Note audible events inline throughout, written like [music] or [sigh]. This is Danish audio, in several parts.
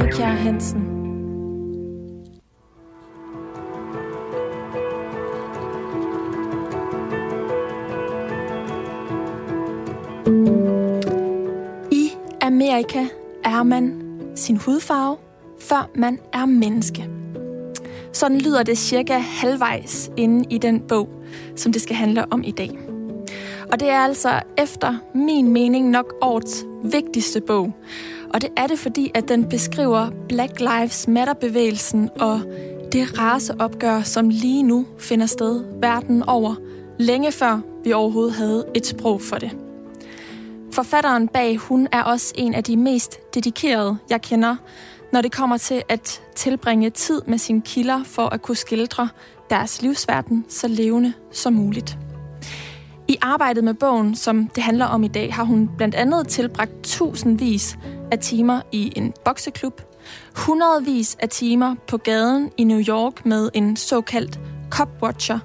Anja Kjær Hansen. I Amerika er man sin hudfarve, før man er menneske. Sådan lyder det cirka halvvejs inde i den bog, som det skal handle om i dag. Og det er altså efter min mening nok årets vigtigste bog. Og det er det, fordi at den beskriver Black Lives Matter-bevægelsen og det raceopgør, som lige nu finder sted verden over, længe før vi overhovedet havde et sprog for det. Forfatteren bag hun er også en af de mest dedikerede, jeg kender, når det kommer til at tilbringe tid med sine kilder for at kunne skildre deres livsverden så levende som muligt. I arbejdet med bogen, som det handler om i dag, har hun blandt andet tilbragt tusindvis af timer i en bokseklub, hundredvis af timer på gaden i New York med en såkaldt copwatcher,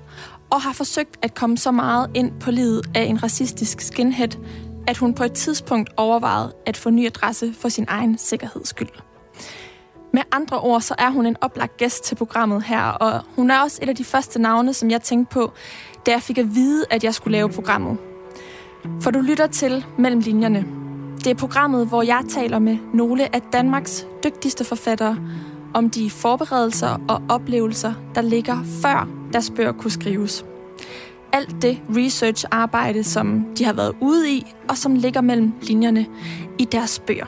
og har forsøgt at komme så meget ind på livet af en racistisk skinhead, at hun på et tidspunkt overvejede at få ny adresse for sin egen sikkerheds skyld. Med andre ord, så er hun en oplagt gæst til programmet her, og hun er også et af de første navne, som jeg tænkte på, da jeg fik at vide, at jeg skulle lave programmet. For du lytter til Mellem Linjerne. Det er programmet, hvor jeg taler med nogle af Danmarks dygtigste forfattere om de forberedelser og oplevelser, der ligger før deres bøger kunne skrives alt det research-arbejde, som de har været ude i, og som ligger mellem linjerne i deres bøger.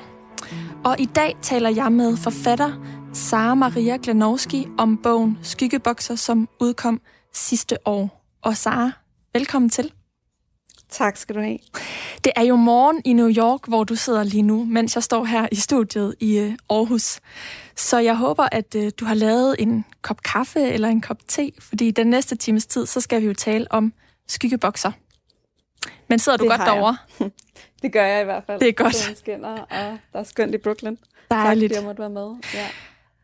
Og i dag taler jeg med forfatter Sara Maria Glanowski om bogen Skyggebokser, som udkom sidste år. Og Sara, velkommen til. Tak skal du have. Det er jo morgen i New York, hvor du sidder lige nu, mens jeg står her i studiet i øh, Aarhus. Så jeg håber, at øh, du har lavet en kop kaffe eller en kop te, fordi den næste times tid, så skal vi jo tale om skyggebokser. Men sidder du det godt derovre? [laughs] det gør jeg i hvert fald. Det er godt. Solen skinner, og der er skønt i Brooklyn. Dejligt. Tak, jeg måtte være med. Ja.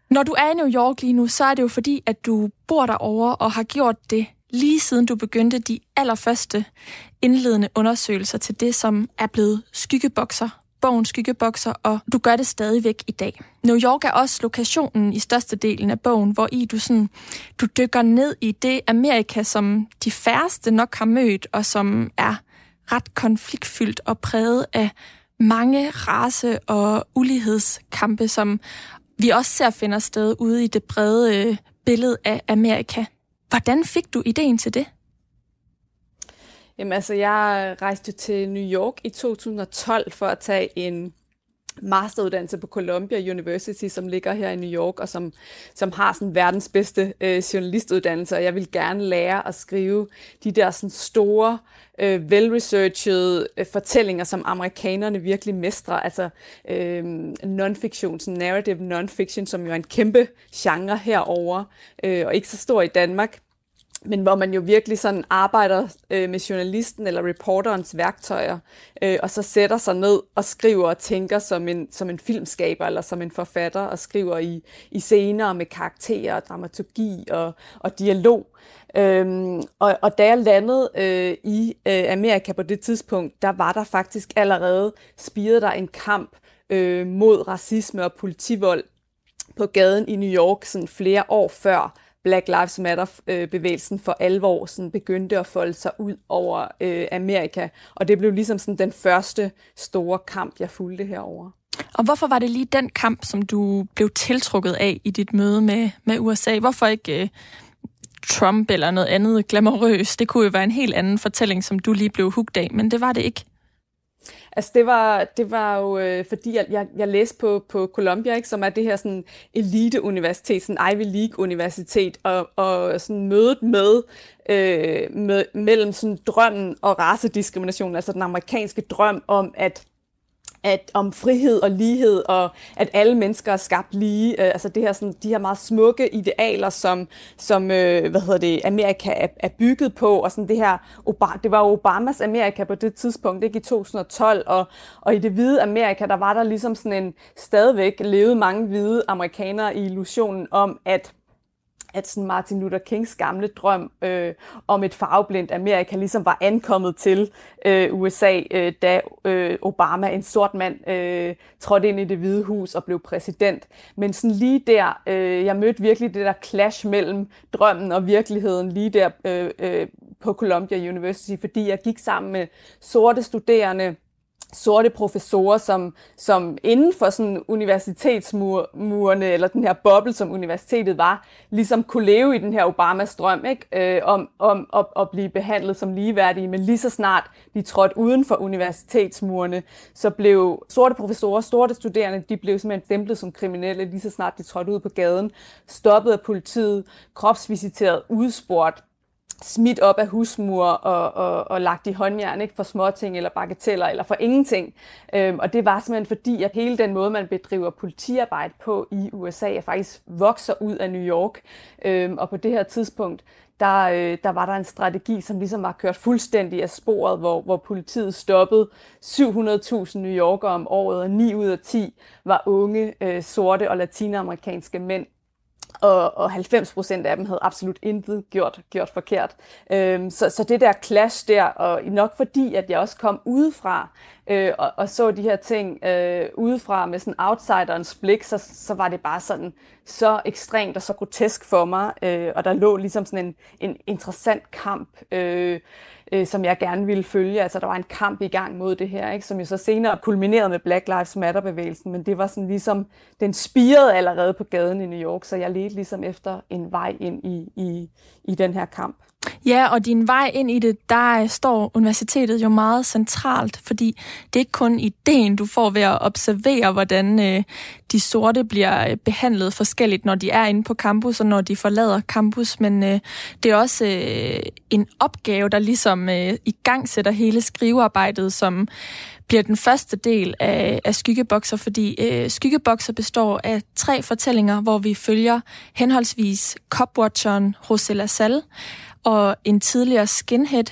Når du er i New York lige nu, så er det jo fordi, at du bor derovre og har gjort det lige siden du begyndte de allerførste indledende undersøgelser til det, som er blevet skyggebokser, bogen Skyggebokser, og du gør det stadigvæk i dag. New York er også lokationen i størstedelen af bogen, hvor i du sådan, du dykker ned i det Amerika, som de færreste nok har mødt, og som er ret konfliktfyldt og præget af mange race- og ulighedskampe, som vi også ser finder sted ude i det brede øh, billede af Amerika. Hvordan fik du ideen til det? Jamen altså, jeg rejste til New York i 2012 for at tage en masteruddannelse på Columbia University, som ligger her i New York, og som, som har sådan verdens bedste øh, journalistuddannelse, og jeg vil gerne lære at skrive de der sådan store, øh, well-researched øh, fortællinger, som amerikanerne virkelig mestrer, altså øh, non-fiction, sådan narrative non-fiction, som jo er en kæmpe genre herover øh, og ikke så stor i Danmark men hvor man jo virkelig sådan arbejder øh, med journalisten eller reporterens værktøjer, øh, og så sætter sig ned og skriver og tænker som en, som en filmskaber eller som en forfatter, og skriver i, i scener med karakterer og dramaturgi og, og dialog. Øhm, og, og da jeg landede øh, i øh, Amerika på det tidspunkt, der var der faktisk allerede spiret der en kamp øh, mod racisme og politivold på gaden i New York sådan flere år før Black Lives Matter-bevægelsen øh, for alvor sådan begyndte at folde sig ud over øh, Amerika. Og det blev ligesom sådan den første store kamp, jeg fulgte herover. Og hvorfor var det lige den kamp, som du blev tiltrukket af i dit møde med, med USA? Hvorfor ikke øh, Trump eller noget andet glamorøst? Det kunne jo være en helt anden fortælling, som du lige blev hugt af, men det var det ikke. Altså det var, det var jo, øh, fordi jeg, jeg, jeg læste på, på Columbia, ikke, som er det her sådan elite-universitet, sådan Ivy League-universitet, og, og sådan mødet med, øh, med, mellem sådan drømmen og racediskrimination, altså den amerikanske drøm om, at at om frihed og lighed, og at alle mennesker er skabt lige. Øh, altså det her, sådan, de her meget smukke idealer, som, som øh, hvad hedder det, Amerika er, er bygget på. Og sådan det her, Obama, det var Obamas Amerika på det tidspunkt, ikke i 2012. Og, og i det hvide Amerika, der var der ligesom sådan en, stadigvæk levede mange hvide amerikanere i illusionen om, at at sådan Martin Luther Kings gamle drøm øh, om et farveblindt Amerika ligesom var ankommet til øh, USA, øh, da øh, Obama, en sort mand, øh, trådte ind i det hvide hus og blev præsident. Men sådan lige der, øh, jeg mødte virkelig det der clash mellem drømmen og virkeligheden lige der øh, øh, på Columbia University, fordi jeg gik sammen med sorte studerende, sorte professorer, som, som inden for sådan universitetsmurene, eller den her boble, som universitetet var, ligesom kunne leve i den her Obamas drøm, ikke? Øh, om, om at, at blive behandlet som ligeværdige, men lige så snart de trådte uden for universitetsmurene, så blev sorte professorer, sorte studerende, de blev simpelthen stemplet som kriminelle, lige så snart de trådte ud på gaden, stoppet af politiet, kropsvisiteret, udspurgt, smidt op af husmur og, og, og lagt i håndjern ikke for småting eller bagateller eller for ingenting. Øhm, og det var simpelthen fordi, at hele den måde, man bedriver politiarbejde på i USA, er faktisk vokser ud af New York. Øhm, og på det her tidspunkt, der, øh, der var der en strategi, som ligesom var kørt fuldstændig af sporet, hvor, hvor politiet stoppede 700.000 New Yorkere om året, og 9 ud af 10 var unge, øh, sorte og latinamerikanske mænd og, og 90 procent af dem havde absolut intet gjort, gjort forkert. Øhm, så, så det der clash der, og nok fordi, at jeg også kom udefra øh, og, og så de her ting øh, udefra med sådan outsiderens blik, så, så var det bare sådan så ekstremt og så grotesk for mig, øh, og der lå ligesom sådan en, en interessant kamp, øh, øh, som jeg gerne ville følge. Altså der var en kamp i gang mod det her, ikke? som jo så senere kulminerede med Black Lives Matter-bevægelsen, men det var sådan ligesom, den spirede allerede på gaden i New York, så jeg ledte ligesom efter en vej ind i, i, i den her kamp. Ja, og din vej ind i det, der står universitetet jo meget centralt, fordi det er ikke kun ideen, du får ved at observere, hvordan øh, de sorte bliver øh, behandlet forskelligt, når de er inde på campus og når de forlader campus, men øh, det er også øh, en opgave, der ligesom øh, i gang sætter hele skrivearbejdet, som bliver den første del af, af Skyggebokser, fordi øh, Skyggebokser består af tre fortællinger, hvor vi følger henholdsvis copwatcheren Rosella Lassalle, og en tidligere skinhead,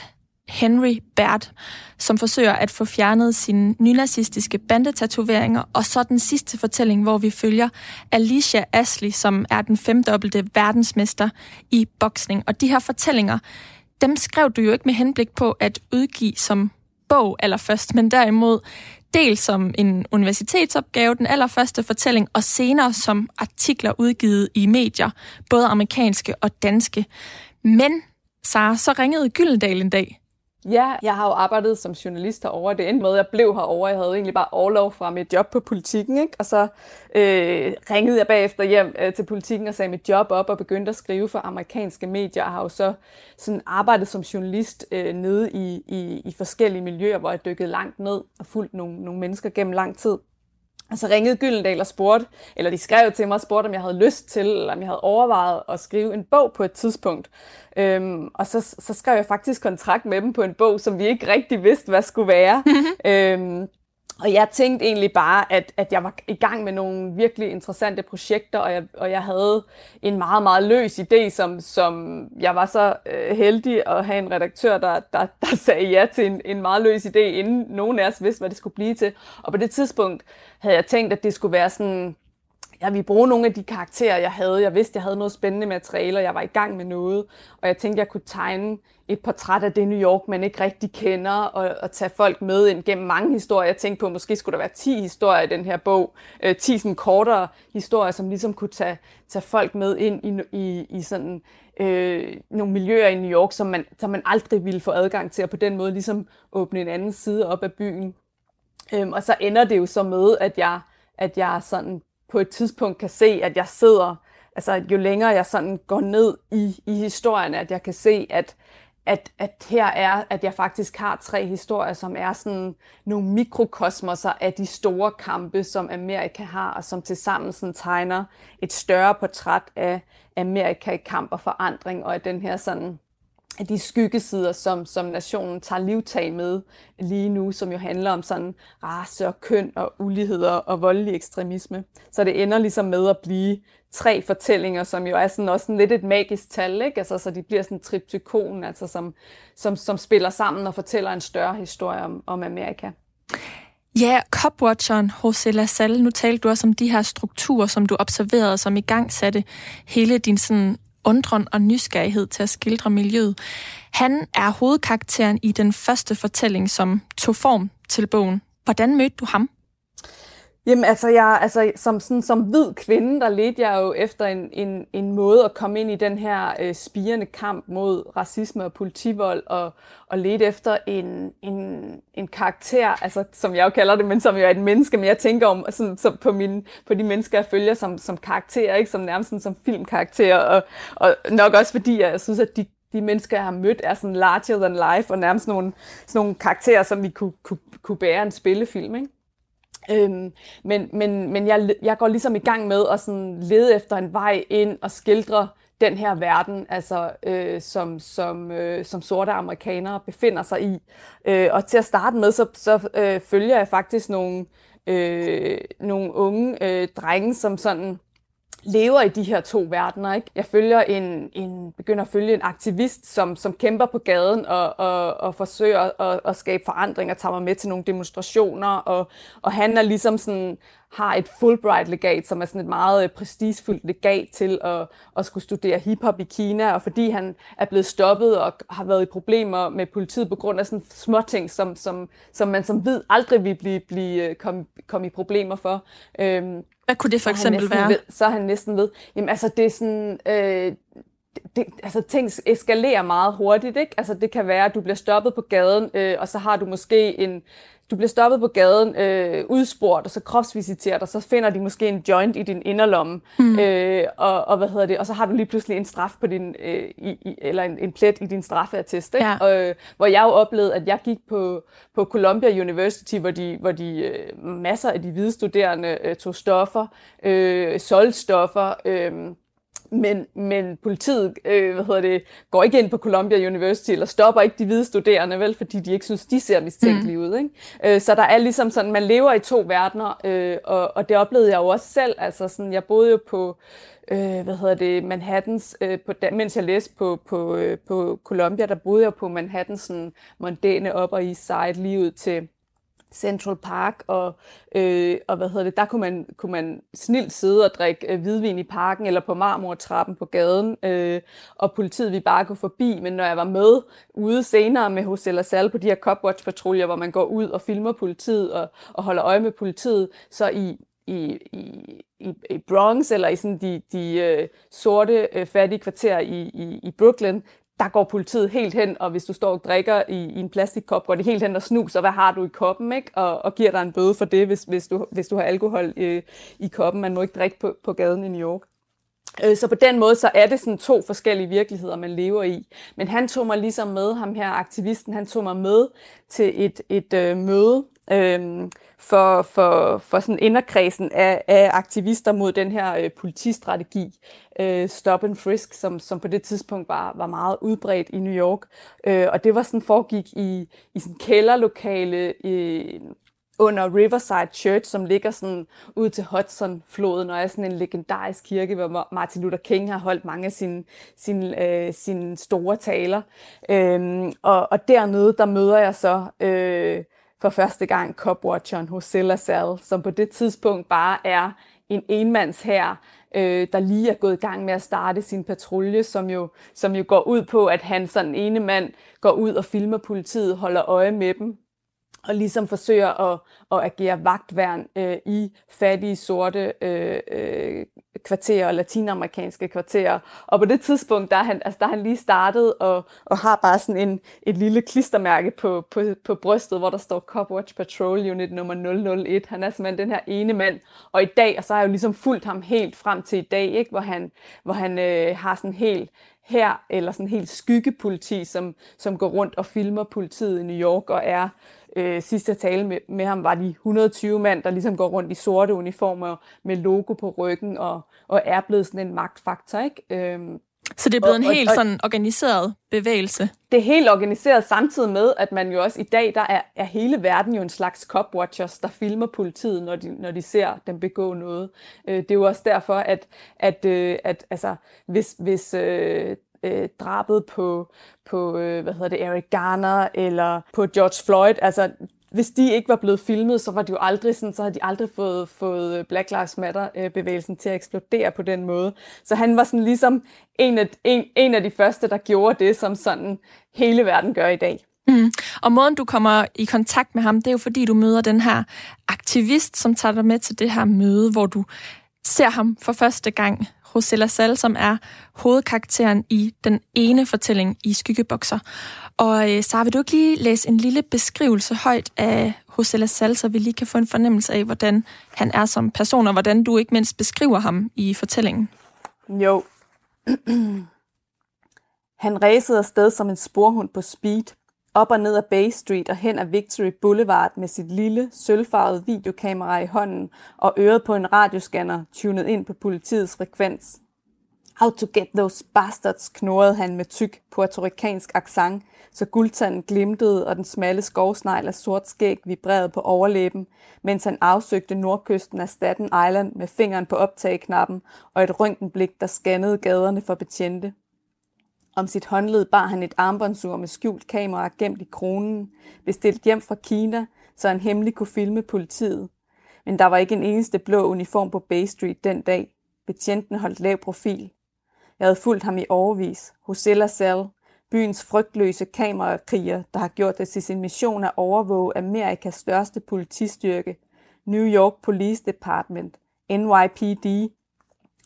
Henry Bert, som forsøger at få fjernet sine nynazistiske bandetatoveringer, og så den sidste fortælling, hvor vi følger Alicia Ashley, som er den femdobbelte verdensmester i boksning. Og de her fortællinger, dem skrev du jo ikke med henblik på at udgive som bog allerførst, men derimod dels som en universitetsopgave, den allerførste fortælling, og senere som artikler udgivet i medier, både amerikanske og danske. Men Sara, så ringede Gyldendal en dag. Ja, jeg har jo arbejdet som journalist herovre. Det endte med, at jeg blev herovre. Jeg havde egentlig bare overlov fra mit job på politikken. Ikke? Og så øh, ringede jeg bagefter hjem øh, til politikken og sagde mit job op og begyndte at skrive for amerikanske medier. Jeg har jo så sådan arbejdet som journalist øh, nede i, i, i forskellige miljøer, hvor jeg dykkede langt ned og fulgt nogle, nogle mennesker gennem lang tid. Og så ringede Gyldendal og spurgte, eller de skrev til mig og spurgte, om jeg havde lyst til, eller om jeg havde overvejet at skrive en bog på et tidspunkt. Øhm, og så, så skrev jeg faktisk kontrakt med dem på en bog, som vi ikke rigtig vidste, hvad skulle være. [laughs] øhm, og jeg tænkte egentlig bare, at, at jeg var i gang med nogle virkelig interessante projekter, og jeg, og jeg havde en meget, meget løs idé, som, som jeg var så øh, heldig at have en redaktør, der, der, der [laughs] sagde ja til en, en meget løs idé, inden nogen af os vidste, hvad det skulle blive til. Og på det tidspunkt havde jeg tænkt, at det skulle være sådan jeg ville bruge nogle af de karakterer, jeg havde. Jeg vidste, jeg havde noget spændende materiale, og jeg var i gang med noget. Og jeg tænkte, jeg kunne tegne et portræt af det New York, man ikke rigtig kender, og, og tage folk med ind gennem mange historier. Jeg tænkte på, at måske skulle der være 10 historier i den her bog. Øh, 10 sådan kortere historier, som ligesom kunne tage, tage folk med ind i, i, i sådan øh, nogle miljøer i New York, som man, som man aldrig ville få adgang til, og på den måde ligesom åbne en anden side op af byen. Øhm, og så ender det jo så med, at jeg, at jeg sådan på et tidspunkt kan se, at jeg sidder, altså jo længere jeg sådan går ned i, i historien, at jeg kan se, at, at, at her er, at jeg faktisk har tre historier, som er sådan nogle mikrokosmoser af de store kampe, som Amerika har, og som tilsammen sådan tegner et større portræt af Amerika i kamp og forandring, og af den her sådan de skyggesider, som, som nationen tager livtag med lige nu, som jo handler om sådan race og køn og uligheder og voldelig ekstremisme. Så det ender ligesom med at blive tre fortællinger, som jo er sådan også sådan lidt et magisk tal, ikke? Altså, så de bliver sådan en triptykon, altså som, som, som spiller sammen og fortæller en større historie om, om Amerika. Ja, Copwatcheren José LaSalle, nu talte du også om de her strukturer, som du observerede, som i gang satte hele din sådan undren og nysgerrighed til at skildre miljøet. Han er hovedkarakteren i den første fortælling, som tog form til bogen. Hvordan mødte du ham? Jamen altså, jeg, altså som, sådan, som hvid kvinde, der ledte jeg jo efter en, en, en måde at komme ind i den her øh, spirende kamp mod racisme og politivold, og, og ledte efter en, en, en karakter, altså, som jeg jo kalder det, men som jo er et menneske, men jeg tænker om sådan, så på, mine, på de mennesker, jeg følger som, som karakterer, ikke som nærmest sådan, som filmkarakterer, og, og nok også fordi jeg synes, at de, de mennesker, jeg har mødt, er sådan larger than life, og nærmest nogle, sådan nogle karakterer, som vi kunne, kunne, kunne bære en spillefilm, ikke? Øhm, men men, men jeg, jeg går ligesom i gang med at sådan lede efter en vej ind og skildre den her verden, altså øh, som, som, øh, som sorte amerikanere befinder sig i. Øh, og til at starte med, så, så øh, følger jeg faktisk nogle, øh, nogle unge øh, drenge, som sådan lever i de her to verdener. Ikke? Jeg følger en, en, begynder at følge en aktivist, som, som kæmper på gaden og, og, og forsøger at, at skabe forandring og tager mig med til nogle demonstrationer. Og, og han er ligesom sådan, har et Fulbright-legat, som er sådan et meget øh, prestigefyldt legat til at, at skulle studere hiphop i Kina, og fordi han er blevet stoppet og har været i problemer med politiet på grund af sådan små ting, som, som, som man som ved aldrig vil blive, blive øh, komme kom i problemer for. Øhm, hvad kunne det for eksempel være? Ved, så er han næsten ved. Jamen altså, det er sådan... Øh, det, altså ting eskalerer meget hurtigt, ikke? Altså det kan være, at du bliver stoppet på gaden, øh, og så har du måske en, du bliver stoppet på gaden, øh, udspurgt, og så kropsvisiteret, og så finder de måske en joint i din inderlomme, mm. øh, og, og hvad hedder det, og så har du lige pludselig en straf på din, øh, i, i, eller en, en plet i din straffeattest, ikke? Ja. Og, øh, hvor jeg jo oplevede, at jeg gik på, på Columbia University, hvor de, hvor de øh, masser af de hvide studerende øh, tog stoffer, øh, solgte stoffer, øh, men, men politiet øh, hvad hedder det, går ikke ind på Columbia University, eller stopper ikke de hvide studerende, vel, fordi de ikke synes, de ser mistænkelige mm. ud. Ikke? Øh, så der er ligesom sådan, man lever i to verdener, øh, og, og det oplevede jeg jo også selv. Altså sådan, jeg boede jo på, øh, hvad hedder det, Manhattans, øh, på, mens jeg læste på, på, øh, på Columbia, der boede jeg på Manhattans sådan, mondæne op og East Side, lige ud til Central Park, og, øh, og hvad hedder det, der kunne man, kunne man snilt sidde og drikke øh, hvidvin i parken, eller på marmortrappen på gaden, øh, og politiet vi bare gå forbi, men når jeg var med ude senere med Jose Sal på de her Copwatch-patruljer, hvor man går ud og filmer politiet og, og holder øje med politiet, så i, i, i, i, Bronx, eller i sådan de, de øh, sorte, øh, fattige kvarterer i, i, i Brooklyn, der går politiet helt hen, og hvis du står og drikker i, i en plastikkop, går det helt hen og snuser, hvad har du i koppen, ikke? Og, og giver dig en bøde for det, hvis, hvis, du, hvis du har alkohol i, i koppen. Man må ikke drikke på, på gaden i New York. Øh, så på den måde, så er det sådan to forskellige virkeligheder, man lever i. Men han tog mig ligesom med, ham her aktivisten, han tog mig med til et, et øh, møde, øh, for, for, for sådan inderkredsen af, af aktivister mod den her øh, politistrategi, øh, Stop and Frisk, som, som på det tidspunkt var, var meget udbredt i New York. Øh, og det var sådan foregik i, i sådan kælderlokale øh, under Riverside Church, som ligger sådan ud til Hudson-floden, og er sådan en legendarisk kirke, hvor Martin Luther King har holdt mange af sine, sine, øh, sine store taler. Øh, og, og dernede, der møder jeg så... Øh, for første gang Copwatcheren hos Sal, som på det tidspunkt bare er en enmands her, øh, der lige er gået i gang med at starte sin patrulje, som jo, som jo går ud på, at han sådan ene mand går ud og filmer politiet, holder øje med dem, og ligesom forsøger at, at agere vagtværn øh, i fattige, sorte øh, øh, kvarterer, latinamerikanske kvarterer. Og på det tidspunkt, der er han, altså, der er han lige startet og, og har bare sådan en, et lille klistermærke på, på, på brystet, hvor der står Copwatch Patrol Unit nummer 001. Han er simpelthen den her ene mand. Og i dag, og så har jeg jo ligesom fulgt ham helt frem til i dag, ikke? hvor han, hvor han øh, har sådan helt her, eller sådan helt skyggepoliti, som, som går rundt og filmer politiet i New York og er øh, sidste tale med, med ham, var de 120 mand, der ligesom går rundt i sorte uniformer med logo på ryggen og, og er blevet sådan en magtfaktor. Ikke? Øhm, så det er blevet og, en helt og, sådan organiseret bevægelse? Det er helt organiseret samtidig med, at man jo også i dag, der er, er hele verden jo en slags copwatchers, der filmer politiet, når de, når de ser dem begå noget. Øh, det er jo også derfor, at, at, øh, at altså, hvis, hvis øh, øh, drabet på, på øh, hvad hedder det, Eric Garner eller på George Floyd. Altså, hvis de ikke var blevet filmet, så var de jo aldrig sådan, så havde de aldrig fået, fået øh, Black Lives Matter-bevægelsen øh, til at eksplodere på den måde. Så han var sådan ligesom en af, en, en af de første, der gjorde det, som sådan hele verden gør i dag. Mm. Og måden, du kommer i kontakt med ham, det er jo fordi, du møder den her aktivist, som tager dig med til det her møde, hvor du ser ham for første gang. José Lassalle, som er hovedkarakteren i den ene fortælling i Skyggebokser. Og øh, Sara, vil du ikke lige læse en lille beskrivelse højt af José Lassalle, så vi lige kan få en fornemmelse af, hvordan han er som person, og hvordan du ikke mindst beskriver ham i fortællingen? Jo. [clears throat] han ræsede afsted som en sporhund på speed, op og ned ad Bay Street og hen ad Victory Boulevard med sit lille, sølvfarvede videokamera i hånden og øret på en radioscanner tunet ind på politiets frekvens. How to get those bastards, knurrede han med tyk puertorikansk accent, så guldtanden glimtede og den smalle skovsnegl af sort skæg vibrerede på overlæben, mens han afsøgte nordkysten af Staten Island med fingeren på optageknappen og et røntgenblik, der scannede gaderne for betjente. Om sit håndled bar han et armbåndsur med skjult kamera gemt i kronen, bestilt hjem fra Kina, så han hemmelig kunne filme politiet. Men der var ikke en eneste blå uniform på Bay Street den dag. Betjenten holdt lav profil. Jeg havde fulgt ham i overvis. Hosella Cell, byens frygtløse kamerakriger, der har gjort det til sin mission at overvåge Amerikas største politistyrke, New York Police Department, NYPD,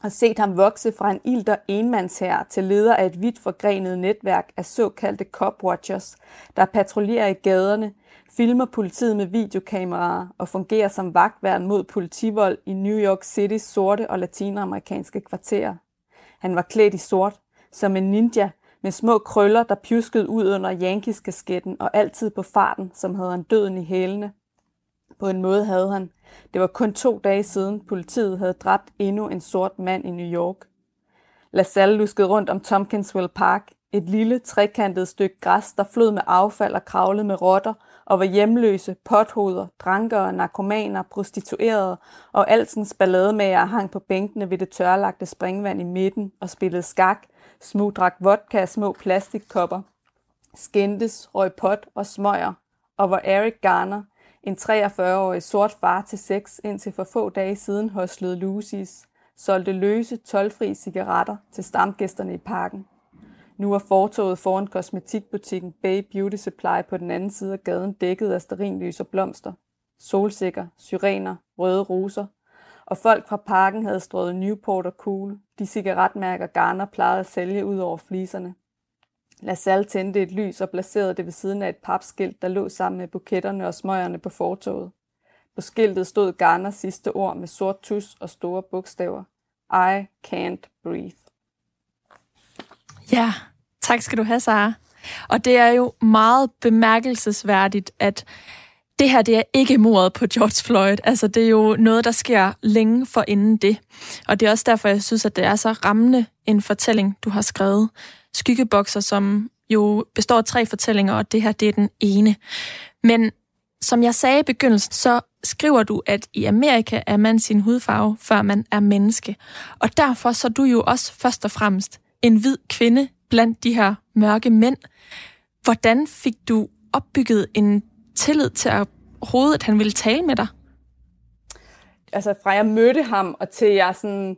og set ham vokse fra en ilter enmandsherre til leder af et vidt forgrenet netværk af såkaldte copwatchers, der patruljerer i gaderne, filmer politiet med videokameraer og fungerer som vagtværn mod politivold i New York Citys sorte og latinamerikanske kvarterer. Han var klædt i sort, som en ninja, med små krøller, der pjuskede ud under Yankees-kasketten og altid på farten, som havde han døden i hælene. På en måde havde han. Det var kun to dage siden, politiet havde dræbt endnu en sort mand i New York. LaSalle luskede rundt om Tompkinsville Park, et lille, trekantet stykke græs, der flød med affald og kravlede med rotter, og var hjemløse, pothoveder, drankere, narkomaner, prostituerede og altsens ballademager hang på bænkene ved det tørlagte springvand i midten og spillede skak, smugdrak vodka af små plastikkopper, skændtes, røg pot og smøger, og hvor Eric Garner, en 43-årig sort far til sex indtil for få dage siden hoslede Lucy's, solgte løse, tolvfri cigaretter til stamgæsterne i parken. Nu er fortoget foran kosmetikbutikken Bay Beauty Supply på den anden side af gaden dækket af sterinlys og blomster, solsikker, syrener, røde roser, og folk fra parken havde strået Newport og Cool, de cigaretmærker Garner plejede at sælge ud over fliserne. LaSalle tændte et lys og placerede det ved siden af et papskilt, der lå sammen med buketterne og smøgerne på fortoget. På skiltet stod Garners sidste ord med sort tus og store bogstaver. I can't breathe. Ja, tak skal du have, Sara. Og det er jo meget bemærkelsesværdigt, at det her det er ikke mordet på George Floyd. Altså, det er jo noget, der sker længe for inden det. Og det er også derfor, jeg synes, at det er så rammende en fortælling, du har skrevet. Skyggebokser, som jo består af tre fortællinger, og det her det er den ene. Men som jeg sagde i begyndelsen, så skriver du, at i Amerika er man sin hudfarve, før man er menneske. Og derfor så er du jo også først og fremmest en hvid kvinde blandt de her mørke mænd. Hvordan fik du opbygget en tillid til at overhovedet, at han ville tale med dig? Altså fra jeg mødte ham, og til jeg sådan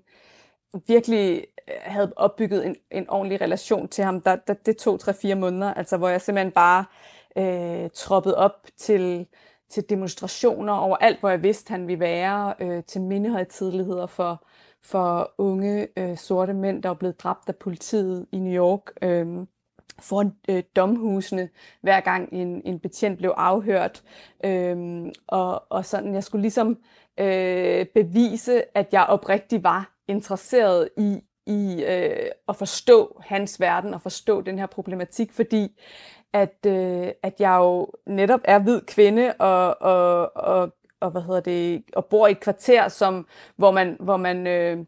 virkelig havde opbygget en, en ordentlig relation til ham, der, der, det tog 3-4 måneder, altså hvor jeg simpelthen bare øh, troppede op til, til demonstrationer over alt, hvor jeg vidste, han ville være, øh, til mindehøjtidligheder for, for unge øh, sorte mænd, der var blevet dræbt af politiet i New York. Øh, foran øh, domhusene, hver gang en, en betjent blev afhørt. Øhm, og, og sådan, jeg skulle ligesom øh, bevise, at jeg oprigtigt var interesseret i, i øh, at forstå hans verden og forstå den her problematik, fordi at, øh, at jeg jo netop er hvid kvinde og, og, og, og hvad hedder det, og bor i et kvarter, som, hvor man, hvor man øh,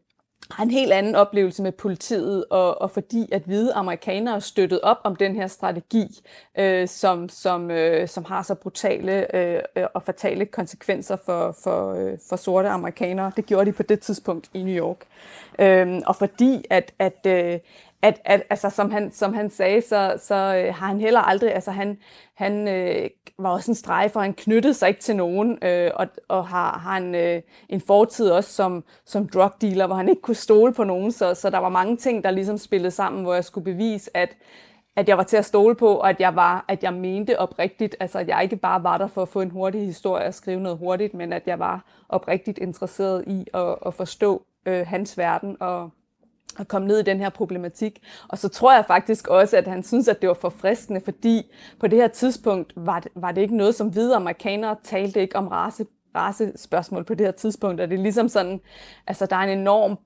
har en helt anden oplevelse med politiet, og, og fordi at hvide amerikanere støttede op om den her strategi, øh, som, som, øh, som har så brutale øh, øh, og fatale konsekvenser for, for, øh, for sorte amerikanere. Det gjorde de på det tidspunkt i New York. Øh, og fordi at, at, øh, at, at altså, som, han, som han sagde, så, så øh, har han heller aldrig, altså han, han øh, var også en streg, for han knyttede sig ikke til nogen, øh, og, og har, har en, øh, en fortid også som, som drug dealer, hvor han ikke kunne stole på nogen, så, så der var mange ting, der ligesom spillede sammen, hvor jeg skulle bevise, at, at jeg var til at stole på, og at jeg, var, at jeg mente oprigtigt, altså at jeg ikke bare var der for at få en hurtig historie og skrive noget hurtigt, men at jeg var oprigtigt interesseret i at, at forstå øh, hans verden og, at komme ned i den her problematik. Og så tror jeg faktisk også, at han synes, at det var forfriskende, fordi på det her tidspunkt var det, var det ikke noget, som hvide amerikanere talte ikke om race, race spørgsmål på det her tidspunkt. Og det er ligesom sådan, altså der er en enorm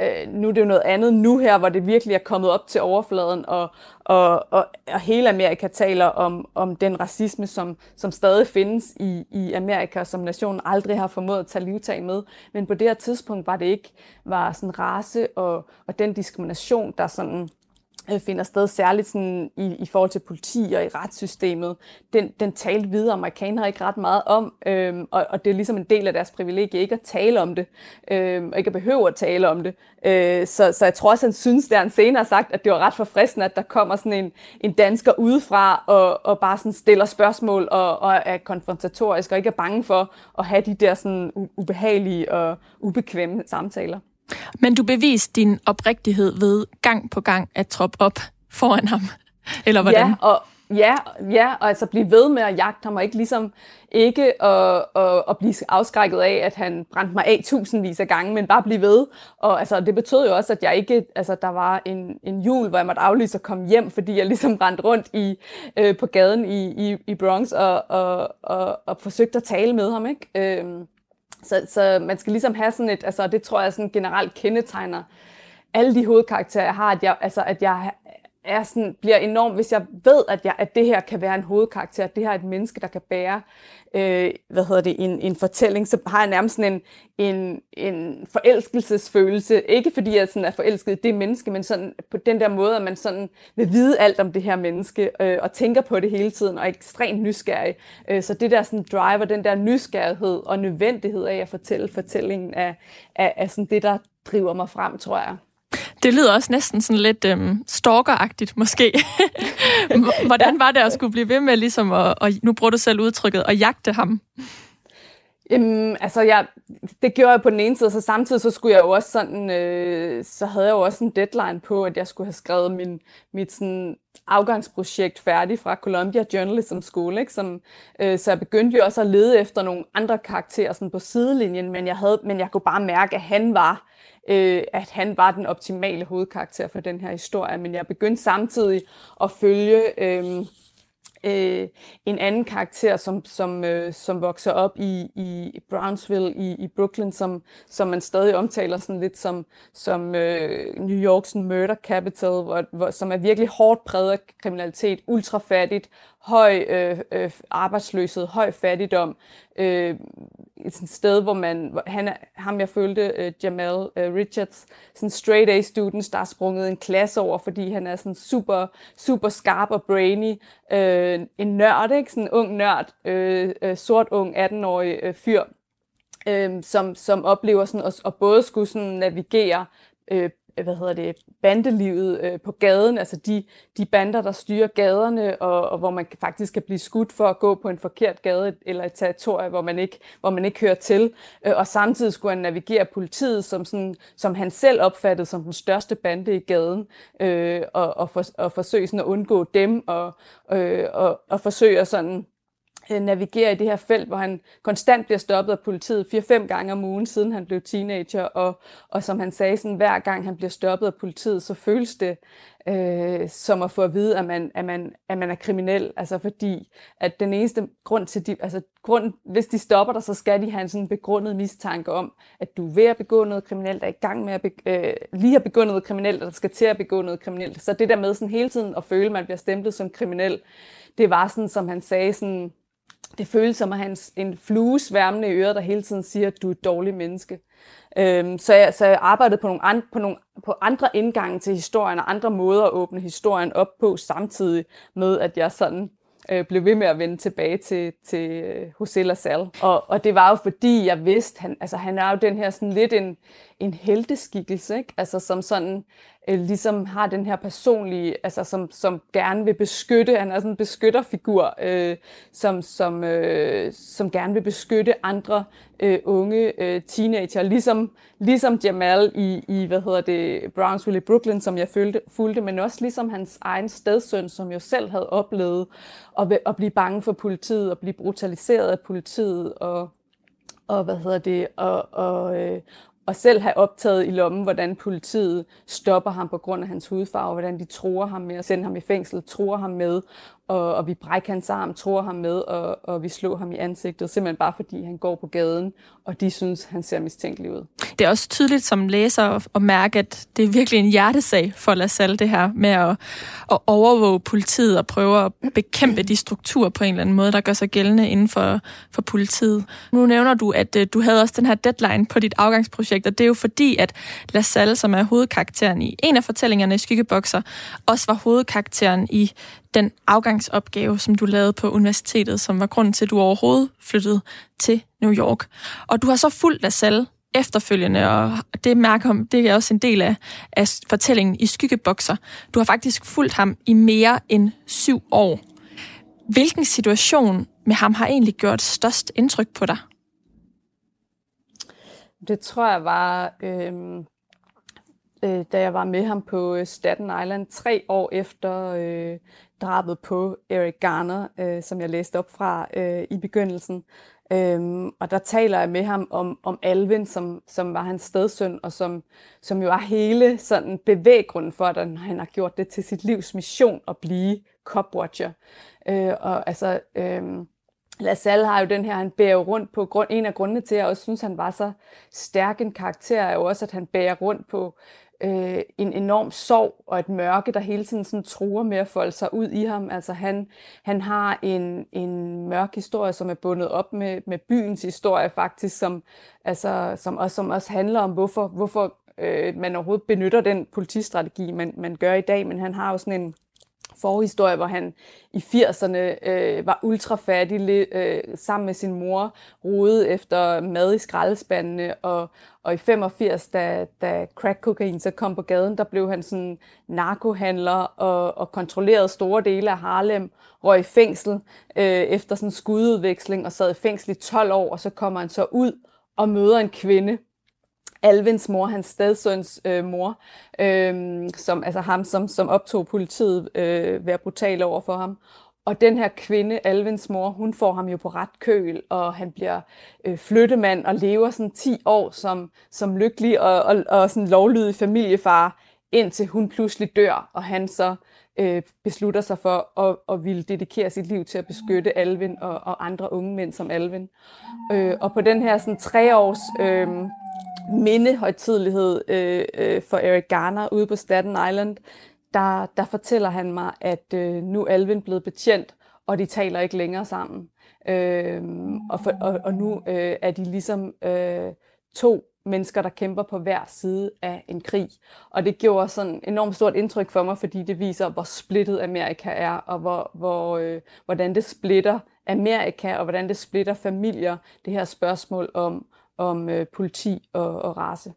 øh, nu er det jo noget andet nu her, hvor det virkelig er kommet op til overfladen, og, og, og, og hele Amerika taler om, om den racisme, som, som stadig findes i, i Amerika, som nationen aldrig har formået at tage livtag med. Men på det her tidspunkt var det ikke var sådan race og, og den diskrimination, der sådan Øh, finder sted, særligt sådan i, i forhold til politi og i retssystemet, den, den talte hvide amerikanere ikke ret meget om, øhm, og, og det er ligesom en del af deres privilegie ikke at tale om det, øhm, og ikke at behøve at tale om det. Øh, så, så jeg tror også, han synes, der han senere har sagt, at det var ret forfriskende, at der kommer sådan en, en dansker udefra og, og bare sådan stiller spørgsmål og, og er konfrontatorisk og ikke er bange for at have de der sådan ubehagelige og ubekvemme samtaler. Men du beviste din oprigtighed ved gang på gang at troppe op foran ham, [laughs] eller hvordan? Ja, og, ja, ja, og altså blive ved med at jagte ham, og ikke ligesom ikke at, at, at blive afskrækket af, at han brændte mig af tusindvis af gange, men bare blive ved. Og altså, det betød jo også, at jeg ikke, altså, der var en, en jul, hvor jeg måtte aflyse og komme hjem, fordi jeg ligesom rendte rundt i, øh, på gaden i, i, i Bronx og, og, og, og forsøgte at tale med ham. Ikke? Øh, så, så man skal ligesom have sådan et, altså det tror jeg sådan generelt kendetegner alle de hovedkarakterer, jeg har, at jeg, altså, at jeg er sådan, bliver enorm, hvis jeg ved, at, jeg, at det her kan være en hovedkarakter, at det her er et menneske, der kan bære øh, hvad hedder det, en, en fortælling, så har jeg nærmest sådan en, en, en forelskelsesfølelse. Ikke fordi jeg sådan er forelsket i det menneske, men sådan på den der måde, at man sådan vil vide alt om det her menneske, øh, og tænker på det hele tiden, og er ekstremt nysgerrig. Øh, så det der sådan driver, den der nysgerrighed og nødvendighed af at fortælle fortællingen, er, er, er sådan det, der driver mig frem, tror jeg. Det lyder også næsten sådan lidt øhm, stalkeragtigt, måske. [laughs] Hvordan var det at skulle blive ved med, ligesom, at, og nu bruger du selv udtrykket, at jagte ham? Jamen, altså, jeg, det gjorde jeg på den ene side, så samtidig så skulle jeg jo også sådan, øh, så havde jeg jo også en deadline på, at jeg skulle have skrevet min, mit sådan afgangsprojekt færdig fra Columbia Journalism School, ikke? Som, øh, så jeg begyndte jo også at lede efter nogle andre karakterer sådan på sidelinjen, men jeg, havde, men jeg kunne bare mærke, at han var øh, at han var den optimale hovedkarakter for den her historie. Men jeg begyndte samtidig at følge øh, øh, en anden karakter, som, som, øh, som vokser op i, i Brownsville i, i Brooklyn, som, som man stadig omtaler sådan lidt som, som øh, New Yorks murder capital, hvor, hvor, som er virkelig hårdt præget af kriminalitet, ultrafattigt, høj øh, øh, arbejdsløshed, høj fattigdom, øh, et sted, hvor man, hvor han, ham jeg følte, øh, Jamal øh, Richards, sådan straight A students, der er sprunget en klasse over, fordi han er sådan super, super skarp og brainy, øh, en nørd, ikke? Sådan en ung nørd, øh, øh, sort ung 18-årig øh, fyr, øh, som, som oplever sådan at, at både skulle sådan navigere øh, hvad hedder det, bandelivet øh, på gaden, altså de, de bander, der styrer gaderne, og, og hvor man faktisk kan blive skudt for at gå på en forkert gade eller et territorie, hvor man ikke, hvor man ikke hører til. Øh, og samtidig skulle han navigere politiet, som, sådan, som han selv opfattede som den største bande i gaden, øh, og, og, for, og forsøge sådan at undgå dem, og, øh, og, og forsøge at sådan Øh, navigerer i det her felt, hvor han konstant bliver stoppet af politiet fire-fem gange om ugen, siden han blev teenager, og, og som han sagde, sådan, hver gang han bliver stoppet af politiet, så føles det øh, som at få at vide, at man, at, man, at man er kriminel, altså fordi, at den eneste grund til, de, altså grund, hvis de stopper dig, så skal de have en sådan begrundet mistanke om, at du er ved at begå noget kriminelt, er i gang med at be, øh, lige har begået noget kriminelt, eller skal til at begå noget kriminelt. Så det der med sådan hele tiden at føle, at man bliver stemplet som kriminel, det var sådan, som han sagde, sådan, det føles som at have en, flue sværmende i øret, der hele tiden siger, at du er et dårligt menneske. Øhm, så, jeg, så jeg arbejdede på nogle, an, på nogle på andre indgange til historien, og andre måder at åbne historien op på, samtidig med, at jeg sådan øh, blev ved med at vende tilbage til, til øh, Hosella Sal. Og, og det var jo fordi, jeg vidste, han, altså, han er jo den her sådan lidt en, en helteskikkelse, ikke? Altså, som sådan øh, ligesom har den her personlige, altså som, som gerne vil beskytte, han er sådan en beskytterfigur, øh, som, som, øh, som gerne vil beskytte andre øh, unge øh, teenager, ligesom, ligesom Jamal i, i, hvad hedder det, Brownsville i Brooklyn, som jeg følte, fulgte, men også ligesom hans egen stedsøn, som jo selv havde oplevet at, at blive bange for politiet, og blive brutaliseret af politiet, og og hvad hedder det, og, og, øh, og selv have optaget i lommen, hvordan politiet stopper ham på grund af hans hudfarve, hvordan de tror ham med at sende ham i fængsel, tror ham med, og, og vi brækker hans arm, tror ham med, og, og vi slår ham i ansigtet, simpelthen bare fordi han går på gaden, og de synes, han ser mistænkelig ud. Det er også tydeligt som læser at mærke, at det er virkelig en hjertesag for LaSalle, det her med at, at overvåge politiet og prøve at bekæmpe de strukturer på en eller anden måde, der gør sig gældende inden for, for politiet. Nu nævner du, at øh, du havde også den her deadline på dit afgangsprojekt, og det er jo fordi, at LaSalle, som er hovedkarakteren i en af fortællingerne i Skyggebokser, også var hovedkarakteren i den afgangsopgave, som du lavede på universitetet, som var grunden til, at du overhovedet flyttede til New York. Og du har så fulgt selv efterfølgende, og det mærker det er også en del af, af fortællingen i Skyggebokser. Du har faktisk fulgt ham i mere end syv år. Hvilken situation med ham har egentlig gjort størst indtryk på dig? Det tror jeg var, øh, øh, da jeg var med ham på øh, Staten Island tre år efter øh, drabet på Eric Garner, øh, som jeg læste op fra øh, i begyndelsen. Øhm, og der taler jeg med ham om, om Alvin, som, som var hans stedsøn, og som, som jo er hele sådan bevæggrunden for, at han har gjort det til sit livs mission at blive copwatcher. Øh, og altså, øh, LaSalle har jo den her, han bærer rundt på, grund, en af grundene til, at jeg også synes, han var så stærk en karakter, er jo også, at han bærer rundt på øh, en enorm sorg og et mørke, der hele tiden sådan truer med at folde sig ud i ham. Altså han, han har en, en mørk historie, som er bundet op med, med byens historie faktisk, som, altså, som, også, som også handler om, hvorfor, hvorfor øh, man overhovedet benytter den politistrategi, man, man gør i dag. Men han har jo sådan en forhistorie, hvor han i 80'erne øh, var ultrafattig øh, sammen med sin mor, rode efter mad i skraldespandene, og, og i 85, da, da crack kokain så kom på gaden, der blev han sådan narkohandler og, og kontrollerede store dele af Harlem, røg i fængsel øh, efter sådan en skududveksling og sad i fængsel i 12 år, og så kommer han så ud og møder en kvinde, Alvins mor, hans stedsøns øh, mor, øh, som, altså ham, som, som optog politiet øh, være brutal over for ham. Og den her kvinde, Alvins mor, hun får ham jo på ret køl, og han bliver øh, flyttemand og lever sådan 10 år som, som lykkelig og, og, og sådan lovlydig familiefar, indtil hun pludselig dør, og han så øh, beslutter sig for at, at ville dedikere sit liv til at beskytte Alvin og, og andre unge mænd som Alvin. Øh, og på den her sådan tre års øh, mindehøjtidlighed øh, øh, for Eric Garner ude på Staten Island, der, der fortæller han mig, at øh, nu er Alvin blevet betjent, og de taler ikke længere sammen. Øh, og, for, og, og nu øh, er de ligesom øh, to mennesker, der kæmper på hver side af en krig. Og det gjorde sådan enormt stort indtryk for mig, fordi det viser, hvor splittet Amerika er, og hvor, hvor, øh, hvordan det splitter Amerika, og hvordan det splitter familier, det her spørgsmål om, om øh, politi og, og race.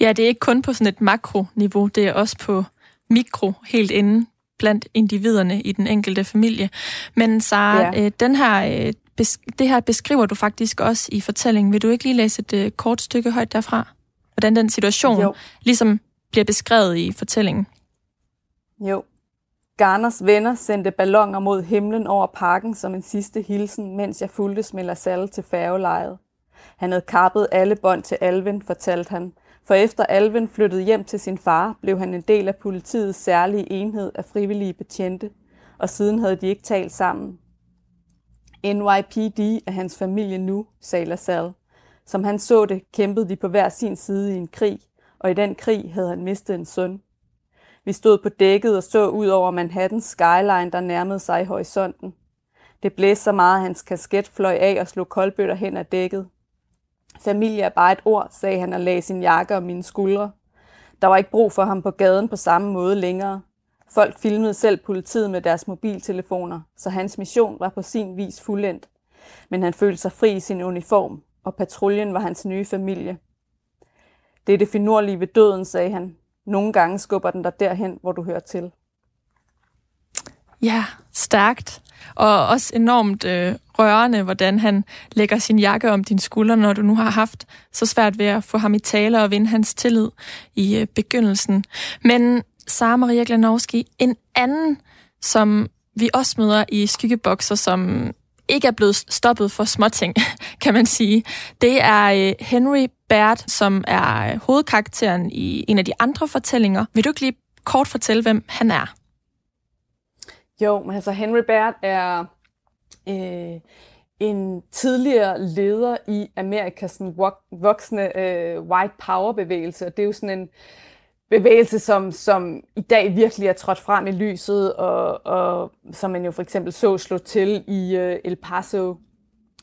Ja, det er ikke kun på sådan et makroniveau, det er også på mikro, helt inde blandt individerne i den enkelte familie. Men Sara, ja. øh, den her, øh, det her beskriver du faktisk også i fortællingen. Vil du ikke lige læse et øh, kort stykke højt derfra? Hvordan den situation jo. ligesom bliver beskrevet i fortællingen? Jo. Garners venner sendte ballonger mod himlen over parken som en sidste hilsen, mens jeg fulgte med LaSalle til færgelejet. Han havde kappet alle bånd til Alvin, fortalte han, for efter Alvin flyttede hjem til sin far, blev han en del af politiets særlige enhed af frivillige betjente, og siden havde de ikke talt sammen. NYPD er hans familie nu, sagde LaSalle. Som han så det, kæmpede de på hver sin side i en krig, og i den krig havde han mistet en søn. Vi stod på dækket og så ud over Manhattans skyline, der nærmede sig i horisonten. Det blæste så meget, at hans kasket fløj af og slog koldbøtter hen ad dækket. Familie er bare et ord, sagde han og lagde sin jakke om mine skuldre. Der var ikke brug for ham på gaden på samme måde længere. Folk filmede selv politiet med deres mobiltelefoner, så hans mission var på sin vis fuldendt. Men han følte sig fri i sin uniform, og patruljen var hans nye familie. Det er det finurlige ved døden, sagde han. nogle gange skubber den dig derhen, hvor du hører til. Ja, stærkt. Og også enormt øh, rørende, hvordan han lægger sin jakke om din skulder, når du nu har haft så svært ved at få ham i tale og vinde hans tillid i øh, begyndelsen. Men Sara Maria Glanowski, en anden, som vi også møder i skyggebokser, som ikke er blevet stoppet for småting, [laughs] kan man sige. Det er øh, Henry Baird, som er øh, hovedkarakteren i en af de andre fortællinger. Vil du ikke lige kort fortælle, hvem han er? Jo, men altså Henry Baird er øh, en tidligere leder i Amerikas sådan, voksne øh, white power bevægelse. Det er jo sådan en bevægelse, som, som i dag virkelig er trådt frem i lyset, og, og som man jo for eksempel så slå til i øh, El Paso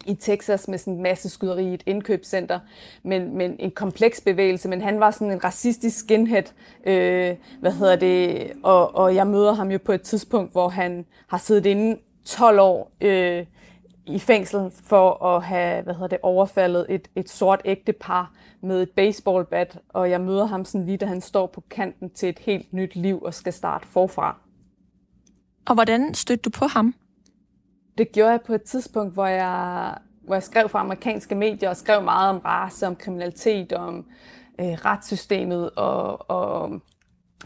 i Texas med sådan en masse skyderi i et indkøbscenter, men, men en kompleks bevægelse, men han var sådan en racistisk skinhead, øh, hvad hedder det, og, og jeg møder ham jo på et tidspunkt, hvor han har siddet inde 12 år øh, i fængsel for at have, hvad hedder det, overfaldet et, et sort ægtepar med et baseballbat, og jeg møder ham sådan lige, da han står på kanten til et helt nyt liv og skal starte forfra. Og hvordan stødte du på ham? Det gjorde jeg på et tidspunkt, hvor jeg, hvor jeg skrev for amerikanske medier og skrev meget om race, om kriminalitet, om øh, retssystemet og, og,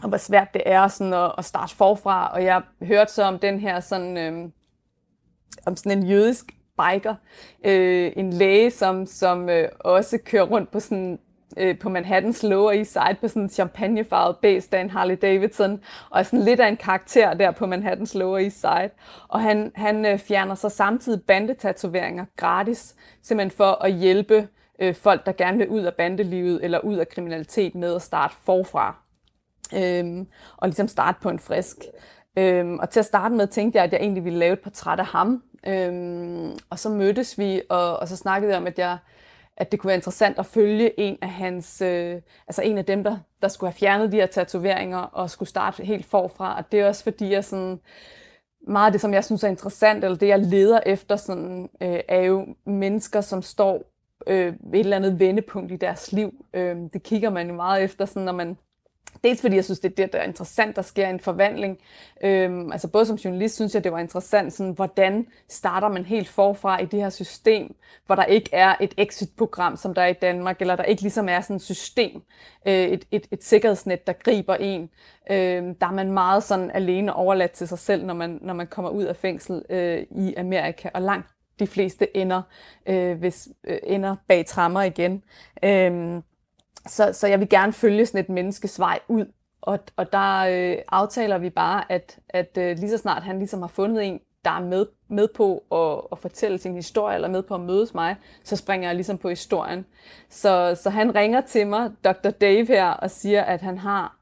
og hvor svært det er sådan at, at starte forfra. Og jeg hørte så om den her sådan, øh, om sådan en jødisk biker, øh, en læge, som, som øh, også kører rundt på sådan øh, på Manhattans Lower East Side på sådan en champagnefarvet base, en Harley Davidson, og er sådan lidt af en karakter der på Manhattans Lower East Side. Og han, han øh, fjerner så samtidig bandetatoveringer gratis, simpelthen for at hjælpe øh, folk, der gerne vil ud af bandelivet eller ud af kriminalitet med at starte forfra. Øhm, og ligesom starte på en frisk. Øhm, og til at starte med tænkte jeg, at jeg egentlig ville lave et portræt af ham. Øhm, og så mødtes vi, og, og så snakkede vi om, at jeg at det kunne være interessant at følge en af hans, øh, altså en af dem, der, der skulle have fjernet de her tatoveringer og skulle starte helt forfra. Og det er også fordi, jeg sådan, meget af det, som jeg synes er interessant, eller det, jeg leder efter, sådan, øh, er jo mennesker, som står øh, et eller andet vendepunkt i deres liv. Øh, det kigger man jo meget efter, sådan, når man Dels fordi jeg synes, det er det, der er interessant, der sker en forvandling. Øhm, altså både som journalist synes jeg, det var interessant, sådan, hvordan starter man helt forfra i det her system, hvor der ikke er et exit-program, som der er i Danmark, eller der ikke ligesom er sådan et system, øh, et, et, et sikkerhedsnet, der griber en. Øhm, der er man meget sådan alene overladt til sig selv, når man, når man kommer ud af fængsel øh, i Amerika, og langt de fleste ender, øh, hvis, øh, ender bag trammer igen. Øhm, så, så jeg vil gerne følge sådan et menneskes vej ud. Og, og der øh, aftaler vi bare, at, at øh, lige så snart han ligesom har fundet en, der er med, med på at, at fortælle sin historie, eller med på at mødes mig, så springer jeg ligesom på historien. Så, så han ringer til mig, Dr. Dave her, og siger, at han har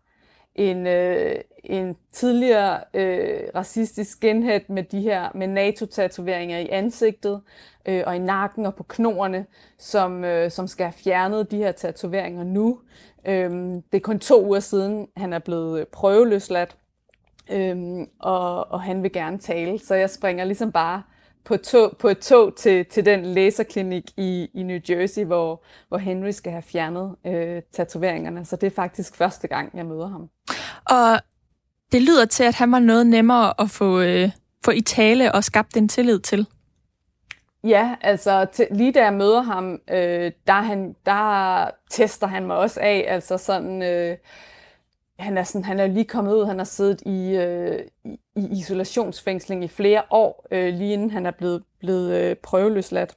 en, øh, en tidligere øh, racistisk skinhead med de her med NATO-tatoveringer i ansigtet øh, og i nakken og på knorene, som, øh, som skal have fjernet de her tatoveringer nu. Øh, det er kun to uger siden, han er blevet øh, prøveløsladt, øh, og, og han vil gerne tale. Så jeg springer ligesom bare på, tog, på et tog til, til den laserklinik i, i New Jersey, hvor, hvor Henry skal have fjernet øh, tatoveringerne. Så det er faktisk første gang, jeg møder ham. Og det lyder til, at han var noget nemmere at få, øh, få i tale og skabt en tillid til. Ja, altså til, lige da jeg møder ham, øh, der, han, der tester han mig også af. Altså sådan, øh, han er, sådan, han er lige kommet ud, han har siddet i, øh, i, i isolationsfængsling i flere år, øh, lige inden han er blevet, blevet øh, prøveløsladt.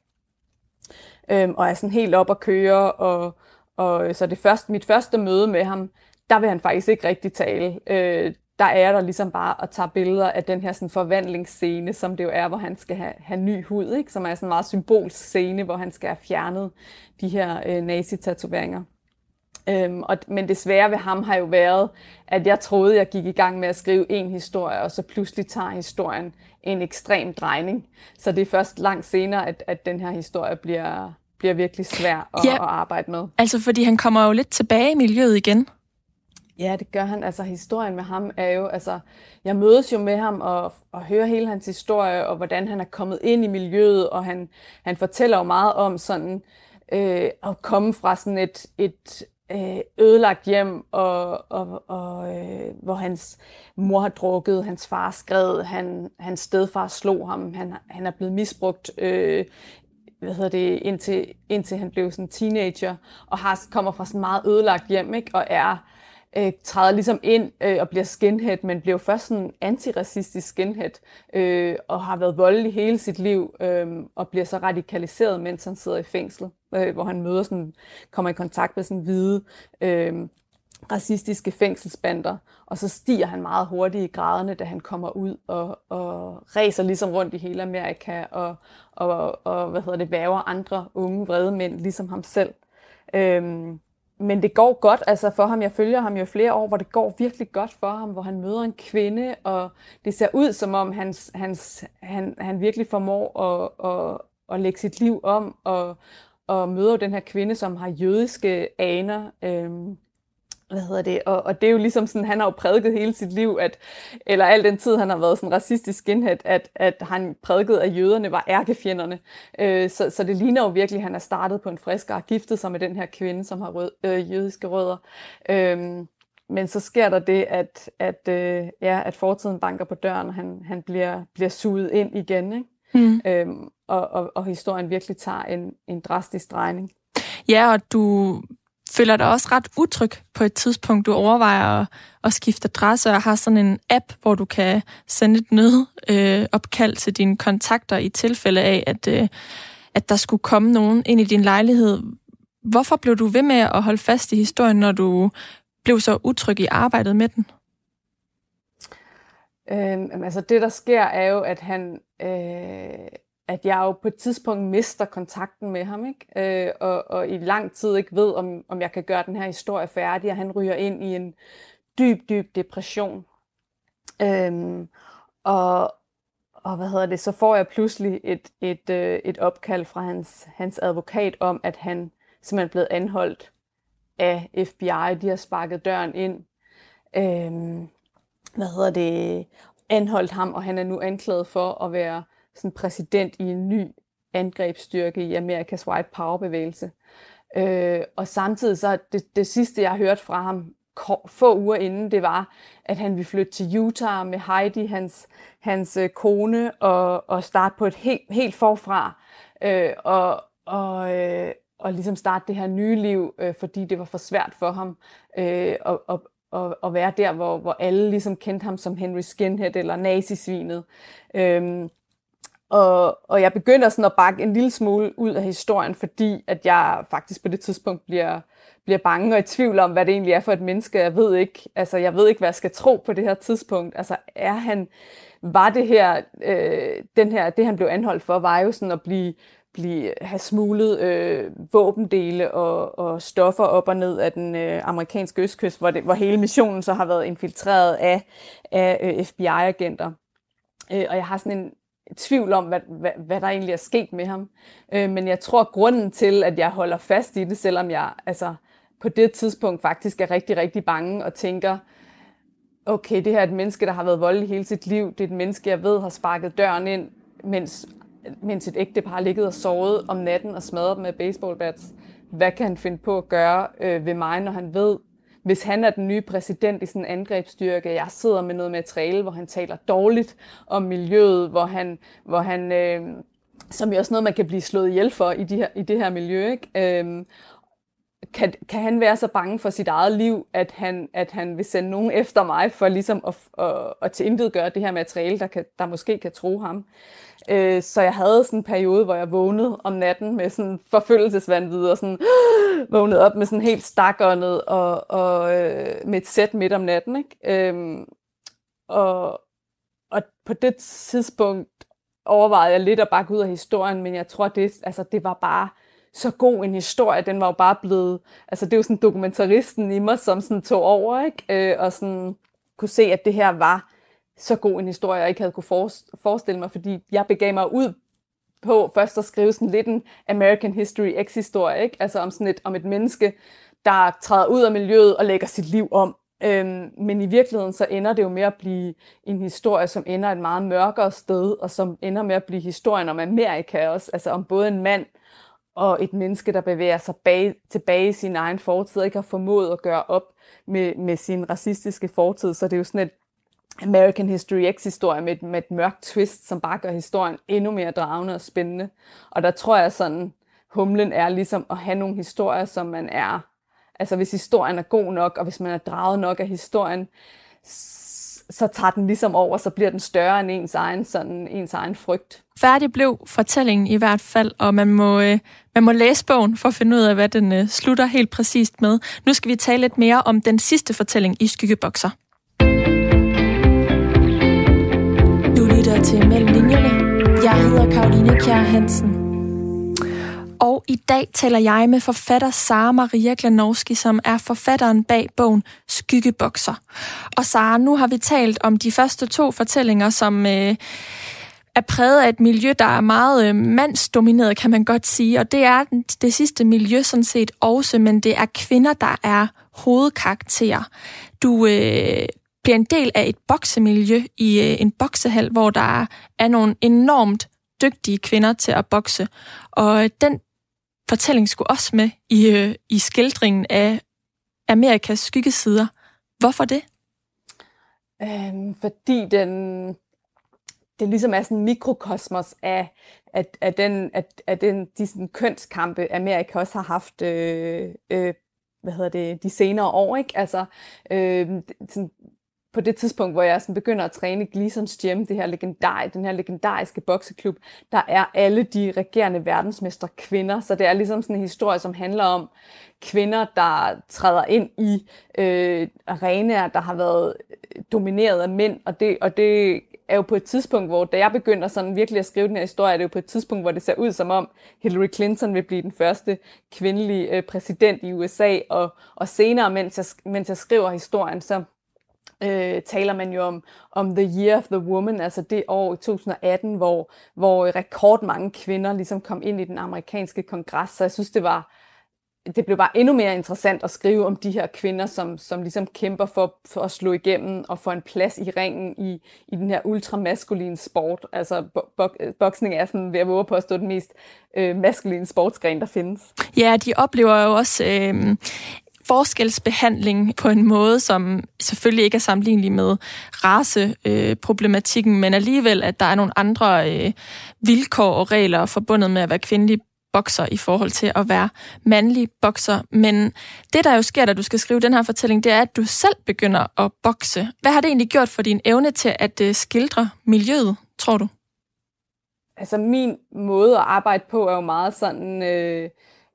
Øhm, og er sådan helt op at køre, og, og øh, så det første, mit første møde med ham, der vil han faktisk ikke rigtig tale. Øh, der er der ligesom bare at tage billeder af den her sådan forvandlingsscene, som det jo er, hvor han skal have, have ny hud, ikke? som er sådan en meget symbolsk scene, hvor han skal have fjernet de her øh, nazi-tatoveringer. Øhm, og, men det svære ved ham har jo været, at jeg troede, jeg gik i gang med at skrive en historie, og så pludselig tager historien en ekstrem drejning. Så det er først langt senere, at, at den her historie bliver, bliver virkelig svær at, ja, at arbejde med. Altså fordi han kommer jo lidt tilbage i miljøet igen. Ja, det gør han. Altså historien med ham er jo, altså jeg mødes jo med ham og, og hører hele hans historie, og hvordan han er kommet ind i miljøet, og han, han fortæller jo meget om sådan, øh, at komme fra sådan et, et øh, ødelagt hjem, og, og, og øh, hvor hans mor har drukket, hans far skred, han, hans stedfar slog ham, han, han er blevet misbrugt øh, hvad hedder det, indtil, indtil han blev sådan teenager, og har, kommer fra sådan meget ødelagt hjem, ikke? og er øh, træder ligesom ind øh, og bliver skinhead, men bliver først sådan antiracistisk skinhead, øh, og har været voldelig hele sit liv, øh, og bliver så radikaliseret, mens han sidder i fængsel, øh, hvor han møder sådan, kommer i kontakt med sådan hvide, øh, racistiske fængselsbander, og så stiger han meget hurtigt i graderne, da han kommer ud og, og ræser ligesom rundt i hele Amerika og, og, og hvad hedder det, væver andre unge vrede mænd, ligesom ham selv. Øhm, men det går godt altså for ham. Jeg følger ham jo flere år, hvor det går virkelig godt for ham, hvor han møder en kvinde, og det ser ud som om hans, hans, han, han virkelig formår at, at, at lægge sit liv om, og, og møder den her kvinde, som har jødiske aner. Øhm, hvad hedder det, og, og det er jo ligesom sådan, han har jo prædiket hele sit liv, at, eller al den tid, han har været sådan racistisk skinhead, at, at han prædikede, at jøderne var ærkefjenderne. Øh, så, så det ligner jo virkelig, at han er startet på en frisk og har giftet sig med den her kvinde, som har rød, øh, jødiske rødder. Øh, men så sker der det, at, at, øh, ja, at fortiden banker på døren, og han, han bliver, bliver suget ind igen. Ikke? Mm. Øhm, og, og, og historien virkelig tager en, en drastisk drejning. Ja, og du føler dig også ret utryg på et tidspunkt. Du overvejer at, at skifte adresse og har sådan en app, hvor du kan sende et nødopkald øh, til dine kontakter i tilfælde af, at, øh, at der skulle komme nogen ind i din lejlighed. Hvorfor blev du ved med at holde fast i historien, når du blev så utryg i arbejdet med den? Øhm, altså det, der sker, er jo, at han... Øh at jeg jo på et tidspunkt mister kontakten med ham, ikke? Øh, og, og i lang tid ikke ved, om, om jeg kan gøre den her historie færdig, og han ryger ind i en dyb, dyb depression. Øhm, og, og hvad hedder det, så får jeg pludselig et, et, øh, et opkald fra hans, hans advokat om, at han simpelthen er blevet anholdt af FBI. De har sparket døren ind. Øhm, hvad hedder det? Anholdt ham, og han er nu anklaget for at være sådan præsident i en ny angrebsstyrke i Amerikas White Power bevægelse. Øh, og samtidig så det, det sidste, jeg hørte hørt fra ham få uger inden, det var, at han ville flytte til Utah med Heidi, hans, hans øh, kone, og, og starte på et helt, helt forfra. Øh, og, og, øh, og ligesom starte det her nye liv, øh, fordi det var for svært for ham øh, at, at, at, at være der, hvor, hvor alle ligesom kendte ham som Henry Skinhead eller nazisvinet. Øhm, og, og jeg begynder sådan at bakke en lille smule ud af historien, fordi at jeg faktisk på det tidspunkt bliver, bliver bange og i tvivl om, hvad det egentlig er for et menneske. Jeg ved ikke, altså jeg ved ikke, hvad jeg skal tro på det her tidspunkt. Altså er han, var det her, øh, den her, det han blev anholdt for, var jo sådan at blive, blive have smuglet øh, våbendele og, og stoffer op og ned af den øh, amerikanske østkyst, hvor, det, hvor hele missionen så har været infiltreret af, af øh, FBI-agenter. Øh, og jeg har sådan en, tvivl om, hvad, hvad, hvad der egentlig er sket med ham. Øh, men jeg tror, grunden til, at jeg holder fast i det, selvom jeg altså, på det tidspunkt faktisk er rigtig, rigtig bange og tænker, okay, det her er et menneske, der har været voldelig hele sit liv. Det er et menneske, jeg ved har sparket døren ind, mens, mens et ægtepar ligget og sovet om natten og smadret med baseballbats. Hvad kan han finde på at gøre øh, ved mig, når han ved, hvis han er den nye præsident i sådan en angrebsstyrke, jeg sidder med noget materiale, hvor han taler dårligt om miljøet, hvor han, hvor han øh, som er også noget, man kan blive slået ihjel for i, de her, i det her miljø. Ikke? Øhm, kan, kan han være så bange for sit eget liv, at han, at han vil sende nogen efter mig for ligesom at, at, at tilintetgøre det her materiale, der, kan, der måske kan tro ham. Øh, så jeg havde sådan en periode, hvor jeg vågnede om natten med sådan forfølgelsesvandvid og sådan [gasps] vågnede op med sådan helt stakåndet og, og øh, med et sæt midt om natten. Ikke? Øhm, og, og på det tidspunkt overvejede jeg lidt at bakke ud af historien, men jeg tror, det, altså, det var bare så god en historie. Den var jo bare blevet... Altså, det er jo sådan dokumentaristen i mig, som sådan tog over, ikke? Øh, og sådan kunne se, at det her var så god en historie, jeg ikke havde kunne forestille mig, fordi jeg begav mig ud på først at skrive sådan lidt en American History X-historie, ikke? altså om sådan et, om et menneske, der træder ud af miljøet og lægger sit liv om. Øhm, men i virkeligheden så ender det jo med at blive en historie, som ender et meget mørkere sted, og som ender med at blive historien om Amerika også, altså om både en mand og et menneske, der bevæger sig bag, tilbage i sin egen fortid, og ikke har formået at gøre op med, med sin racistiske fortid. Så det er jo sådan et American History X-historie med, med et mørkt twist, som bare gør historien endnu mere dragende og spændende. Og der tror jeg sådan, humlen er ligesom at have nogle historier, som man er, altså hvis historien er god nok, og hvis man er draget nok af historien, så tager den ligesom over, så bliver den større end ens egen, sådan, ens egen frygt. Færdig blev fortællingen i hvert fald, og man må, øh, man må læse bogen for at finde ud af, hvad den øh, slutter helt præcist med. Nu skal vi tale lidt mere om den sidste fortælling i Skyggebokser. Du lytter til Mellem Linjerne. Jeg hedder Karoline Kjær Hansen. Og i dag taler jeg med forfatter Sara Maria Glanowski, som er forfatteren bag bogen Skyggebokser. Og Sara, nu har vi talt om de første to fortællinger, som øh, er præget af et miljø, der er meget øh, mandsdomineret, kan man godt sige. Og det er det sidste miljø sådan set også, men det er kvinder, der er hovedkarakterer. Du øh, bliver en del af et boksemiljø i øh, en boksehal, hvor der er nogle enormt dygtige kvinder til at bokse. Og øh, den fortælling skulle også med i, øh, i skildringen af Amerikas skyggesider. Hvorfor det? Øhm, fordi den, det ligesom er sådan en mikrokosmos af, af, af, den, af, af den, de sådan kønskampe, Amerika også har haft øh, øh, hvad hedder det, de senere år. Ikke? Altså, øh, sådan, på det tidspunkt, hvor jeg sådan begynder at træne Gleasons Gym, det her legendar, den her legendariske bokseklub, der er alle de regerende verdensmestre kvinder. Så det er ligesom sådan en historie, som handler om kvinder, der træder ind i øh, arenaer, der har været øh, domineret af mænd. Og det, og det er jo på et tidspunkt, hvor da jeg begynder sådan virkelig at skrive den her historie, er det jo på et tidspunkt, hvor det ser ud som om Hillary Clinton vil blive den første kvindelige øh, præsident i USA. Og, og senere, mens jeg, mens jeg skriver historien, så øh, taler man jo om, om The Year of the Woman, altså det år i 2018, hvor, hvor rekordmange kvinder ligesom kom ind i den amerikanske kongres. Så jeg synes, det var det blev bare endnu mere interessant at skrive om de her kvinder, som, som ligesom kæmper for, for at slå igennem og få en plads i ringen i, i den her ultramaskuline sport. Altså bo, boksning er sådan, ved at våge på at stå den mest øh, maskuline sportsgren, der findes. Ja, de oplever jo også øh, forskelsbehandling på en måde, som selvfølgelig ikke er sammenlignelig med raceproblematikken, øh, men alligevel, at der er nogle andre øh, vilkår og regler forbundet med at være kvindelig bokser i forhold til at være mandlig bokser. Men det, der jo sker, da du skal skrive den her fortælling, det er, at du selv begynder at bokse. Hvad har det egentlig gjort for din evne til at øh, skildre miljøet, tror du? Altså min måde at arbejde på er jo meget sådan... Øh Øh,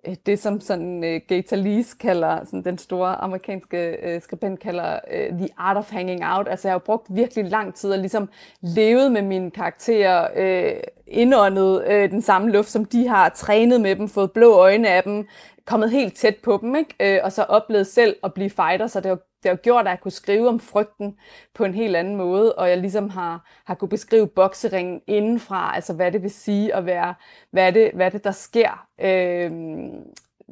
Øh, det, som sådan uh, Gator Lees kalder, sådan den store amerikanske uh, skribent kalder uh, The Art of Hanging Out. Altså jeg har jo brugt virkelig lang tid og ligesom levet med mine karakterer, uh, indåndet uh, den samme luft, som de har, trænet med dem, fået blå øjne af dem, kommet helt tæt på dem, ikke? Uh, og så oplevet selv at blive fighter, så det har det har gjort, at jeg kunne skrive om frygten på en helt anden måde, og jeg ligesom har, har kunne beskrive bokseringen indenfra, altså hvad det vil sige at være, hvad det, hvad det der sker øh,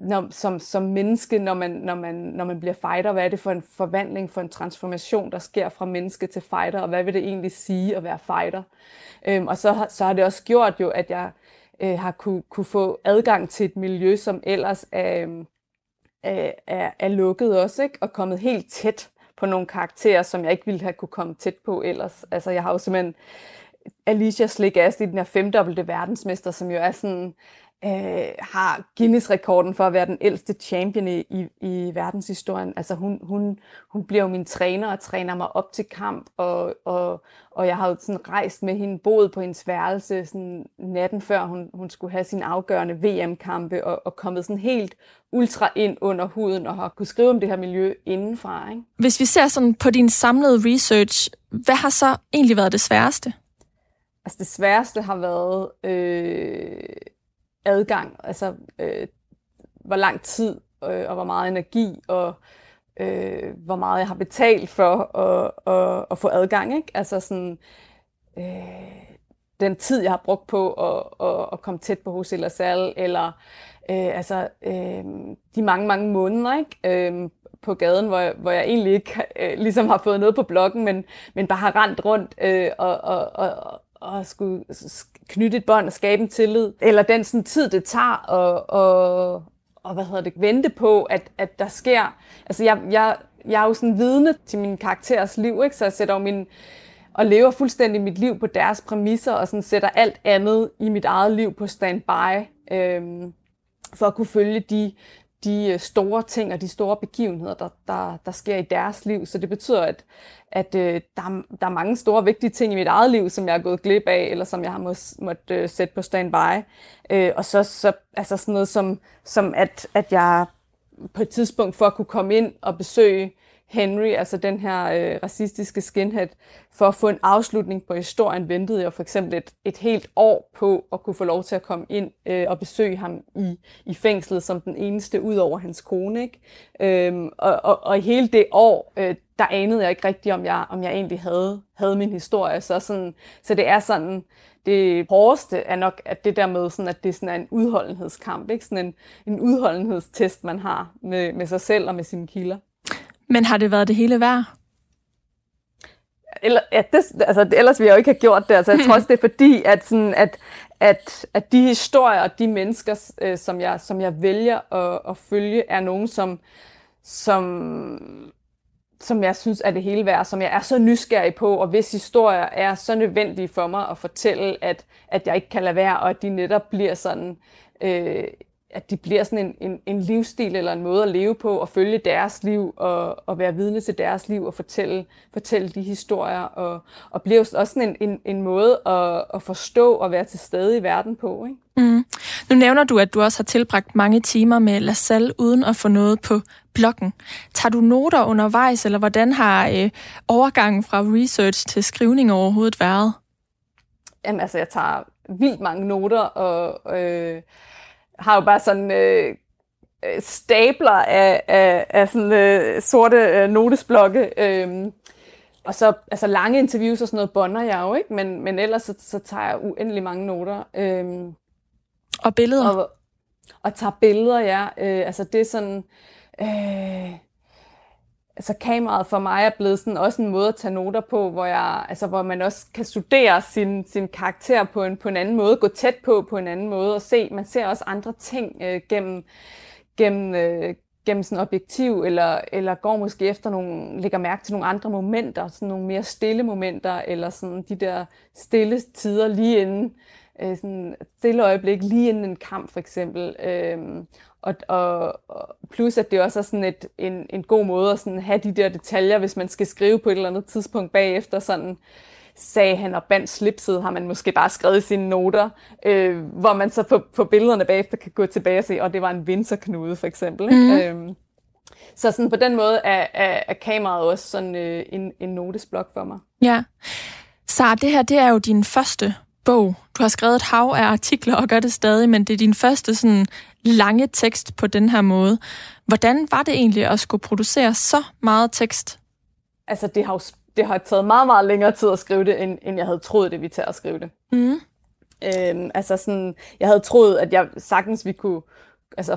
når, som, som menneske, når man, når, man, når man bliver fighter, hvad er det for en forvandling, for en transformation, der sker fra menneske til fighter, og hvad vil det egentlig sige at være fighter? Øh, og så, så har det også gjort jo, at jeg øh, har kunne, kunne få adgang til et miljø, som ellers er... Øhm, Øh, er, er lukket også, ikke? og kommet helt tæt på nogle karakterer, som jeg ikke ville have kunne komme tæt på ellers. Altså, jeg har jo simpelthen Alicia Slick Astley, den her femdobbelte verdensmester, som jo er sådan, øh, har Guinness-rekorden for at være den ældste champion i, i, i verdenshistorien. Altså hun, hun, hun bliver jo min træner og træner mig op til kamp, og, og, og jeg har jo sådan rejst med hende, boet på hendes værelse sådan natten før hun, hun skulle have sin afgørende VM-kampe, og, og kommet sådan helt ultra ind under huden, og har kunne skrive om det her miljø indenfra. Ikke? Hvis vi ser sådan på din samlede research, hvad har så egentlig været det sværeste? Altså det sværeste har været... Øh, adgang, altså øh, hvor lang tid øh, og hvor meget energi og øh, hvor meget jeg har betalt for at, at, at få adgang. Ikke? Altså sådan, øh, den tid, jeg har brugt på at, at, at komme tæt på hos eller sal eller øh, altså, øh, de mange, mange måneder ikke? Øh, på gaden, hvor jeg, hvor jeg egentlig ikke øh, ligesom har fået noget på bloggen, men, men bare har rendt rundt øh, og, og, og, og skulle knytte et bånd og skabe en tillid, eller den sådan, tid, det tager og, og, og hvad hedder det, vente på, at, at der sker. Altså jeg, jeg, jeg er jo sådan vidne til min karakteres liv, ikke? så jeg sætter jo min, og lever fuldstændig mit liv på deres præmisser, og sådan sætter alt andet i mit eget liv på standby, øhm, for at kunne følge de, de øh, store ting og de store begivenheder, der, der, der sker i deres liv. Så det betyder, at, at øh, der, der er mange store vigtige ting i mit eget liv, som jeg er gået glip af, eller som jeg har måttet måtte, øh, sætte på standby. Øh, og så, så altså sådan noget som, som at, at jeg på et tidspunkt for at kunne komme ind og besøge Henry, altså den her øh, racistiske skinhead, for at få en afslutning på historien, ventede jeg for eksempel et, et helt år på at kunne få lov til at komme ind øh, og besøge ham i, i fængslet som den eneste ud over hans kone. Ikke? Øhm, og, og, og i hele det år, øh, der anede jeg ikke rigtigt, om jeg, om jeg egentlig havde, havde min historie. Så, sådan, så det er sådan, det hårdeste er nok, at det der med, sådan, at det sådan er en udholdenhedskamp, ikke? Sådan en, en udholdenhedstest, man har med, med sig selv og med sine kilder. Men har det været det hele værd? Eller, ja, det, altså, ellers ville jeg jo ikke have gjort det. Altså, jeg tror [laughs] også, det er fordi, at, sådan, at, at, at de historier og de mennesker, øh, som, jeg, som jeg vælger at, at følge, er nogen, som, som, som jeg synes er det hele værd, som jeg er så nysgerrig på, og hvis historier er så nødvendige for mig at fortælle, at, at jeg ikke kan lade være, og at de netop bliver sådan øh, at de bliver sådan en, en, en livsstil eller en måde at leve på, og følge deres liv, og, og være vidne til deres liv, og fortælle, fortælle de historier, og, og bliver også sådan en, en, en måde at, at forstå og være til stede i verden på. Ikke? Mm. Nu nævner du, at du også har tilbragt mange timer med LaSalle, uden at få noget på bloggen. Tager du noter undervejs, eller hvordan har øh, overgangen fra research til skrivning overhovedet været? Jamen altså, jeg tager vildt mange noter, og... Øh, har jo bare sådan øh, øh, stabler af, af, af sådan øh, sorte øh, notesblokke. Øh, og så altså lange interviews og sådan noget bonder jeg jo, ikke? Men, men ellers så, så tager jeg uendelig mange noter. Øh, og billeder? Og, og tager billeder, ja. Øh, altså det er sådan... Øh, altså kameraet for mig er blevet sådan også en måde at tage noter på, hvor, jeg, altså, hvor man også kan studere sin, sin karakter på en, på en anden måde, gå tæt på på en anden måde og se, man ser også andre ting øh, gennem, gennem, øh, gennem sådan objektiv, eller, eller går måske efter nogle, lægger mærke til nogle andre momenter, sådan nogle mere stille momenter, eller sådan de der stille tider lige inden, øh, sådan stille øjeblik lige inden en kamp for eksempel. Øh, og, og, og plus at det også er sådan et, en, en god måde at sådan have de der detaljer, hvis man skal skrive på et eller andet tidspunkt bagefter, sådan sagde han og bandt slipset, har man måske bare skrevet i sine noter, øh, hvor man så på, på billederne bagefter kan gå tilbage og se, og det var en vinterknude for eksempel. Ikke? Mm. Øhm, så sådan på den måde er, er, er kameraet også sådan øh, en, en notesblok for mig. Ja. Så det her, det er jo din første bog. Du har skrevet et hav af artikler og gør det stadig, men det er din første sådan lange tekst på den her måde. Hvordan var det egentlig at skulle producere så meget tekst? Altså, det har, jo, det har taget meget, meget længere tid at skrive det, end, end jeg havde troet, det vi tager at skrive det. Mm. Øhm, altså sådan, jeg havde troet, at jeg sagtens vi kunne, altså,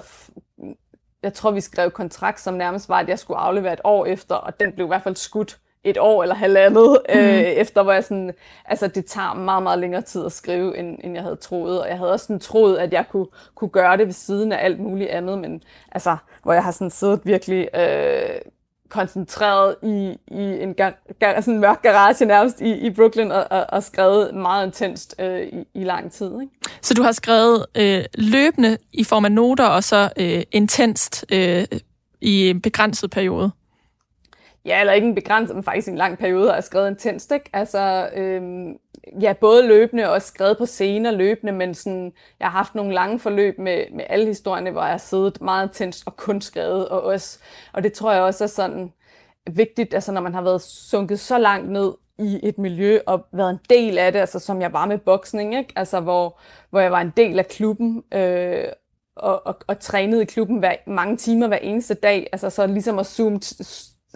jeg tror, vi skrev kontrakt, som nærmest var, at jeg skulle aflevere et år efter, og den blev i hvert fald skudt et år eller halvandet mm. øh, efter, hvor jeg sådan, altså det tager meget, meget længere tid at skrive, end, end jeg havde troet. Og jeg havde også sådan troet, at jeg kunne, kunne gøre det ved siden af alt muligt andet, men altså, hvor jeg har sådan siddet virkelig øh, koncentreret i, i en gar, gar, sådan mørk garage nærmest i, i Brooklyn og, og, og skrevet meget intenst øh, i, i lang tid. Ikke? Så du har skrevet øh, løbende i form af noter, og så øh, intenst øh, i en begrænset periode? Ja, eller ikke en begrænset, men faktisk en lang periode har jeg skrevet intenst, ikke? Altså, øhm, ja, både løbende og skrevet på scener løbende, men sådan, jeg har haft nogle lange forløb med, med alle historierne, hvor jeg har siddet meget intenst og kun skrevet, og, også, og det tror jeg også er sådan vigtigt, altså når man har været sunket så langt ned i et miljø og været en del af det, altså som jeg var med boksning, ikke? Altså hvor, hvor jeg var en del af klubben, øh, og, og, og trænede i klubben hver, mange timer hver eneste dag, altså så ligesom at zoome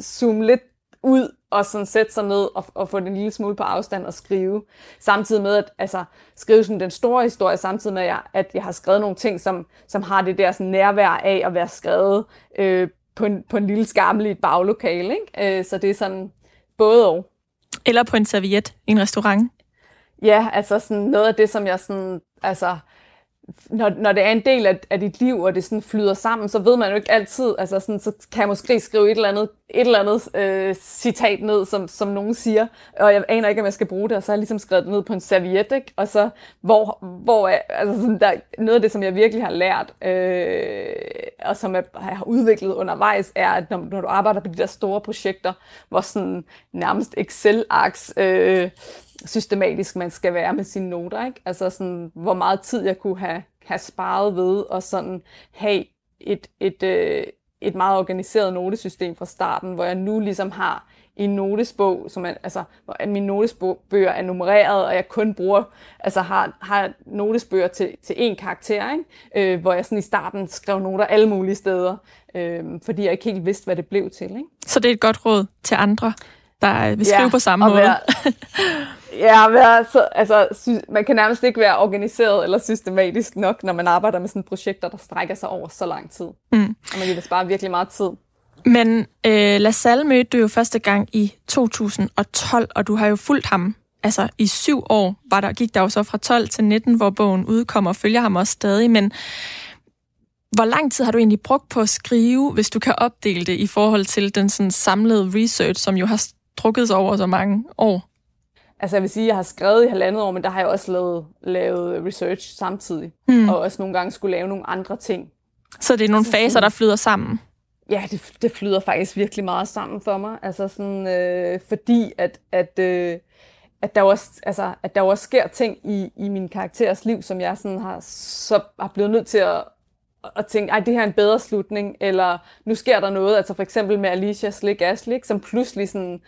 zoome lidt ud og sådan sætte sig ned og, og få den en lille smule på afstand og skrive. Samtidig med at altså, skrive sådan den store historie, samtidig med at jeg, at jeg har skrevet nogle ting, som, som har det der sådan nærvær af at være skrevet øh, på, en, på en lille i et baglokale. Ikke? Øh, så det er sådan både og. Eller på en serviet i en restaurant. ja, altså sådan noget af det, som jeg sådan, altså, når, når det er en del af, af dit liv, og det sådan flyder sammen, så ved man jo ikke altid, altså sådan, så kan jeg måske skrive et eller andet, et eller andet øh, citat ned, som, som nogen siger, og jeg aner ikke, om jeg skal bruge det, og så har jeg ligesom skrevet det ned på en serviet, ikke? og så, hvor, hvor er, altså sådan, der, noget af det, som jeg virkelig har lært, øh, og som jeg har udviklet undervejs, er, at når, når du arbejder på de der store projekter, hvor sådan nærmest Excel-arks, øh, systematisk man skal være med sine noter. Ikke? Altså sådan, hvor meget tid jeg kunne have, have sparet ved og sådan have et, et, øh, et meget organiseret notesystem fra starten, hvor jeg nu ligesom har en notesbog, som er, altså, hvor mine notesbøger er nummereret, og jeg kun bruger, altså har, har notesbøger til, til én karakter, ikke? Øh, hvor jeg sådan i starten skrev noter alle mulige steder, øh, fordi jeg ikke helt vidste, hvad det blev til. Ikke? Så det er et godt råd til andre, der vil skrive ja, på samme måde. Være, [laughs] Ja, være, så, altså, man kan nærmest ikke være organiseret eller systematisk nok, når man arbejder med sådan projekter, der strækker sig over så lang tid. Mm. Og man kan spare virkelig meget tid. Men øh, LaSalle mødte du jo første gang i 2012, og du har jo fulgt ham altså i syv år, var der, gik der jo så fra 12 til 19, hvor bogen udkommer, og følger ham også stadig, men hvor lang tid har du egentlig brugt på at skrive, hvis du kan opdele det i forhold til den sådan samlede research, som jo har strukket sig over så mange år? Altså jeg vil sige, at jeg har skrevet i halvandet år, men der har jeg også lavet, lavet research samtidig. Mm. Og også nogle gange skulle lave nogle andre ting. Så det er nogle faser, der flyder sammen? Ja, det, det flyder faktisk virkelig meget sammen for mig. Altså sådan, øh, fordi at, at, øh, at, der også, altså, at der også sker ting i, i min karakteres liv, som jeg sådan har, så har blevet nødt til at, at tænke, ej, det her er en bedre slutning, eller nu sker der noget, altså for eksempel med Alicia Slick Ashley, som pludselig sådan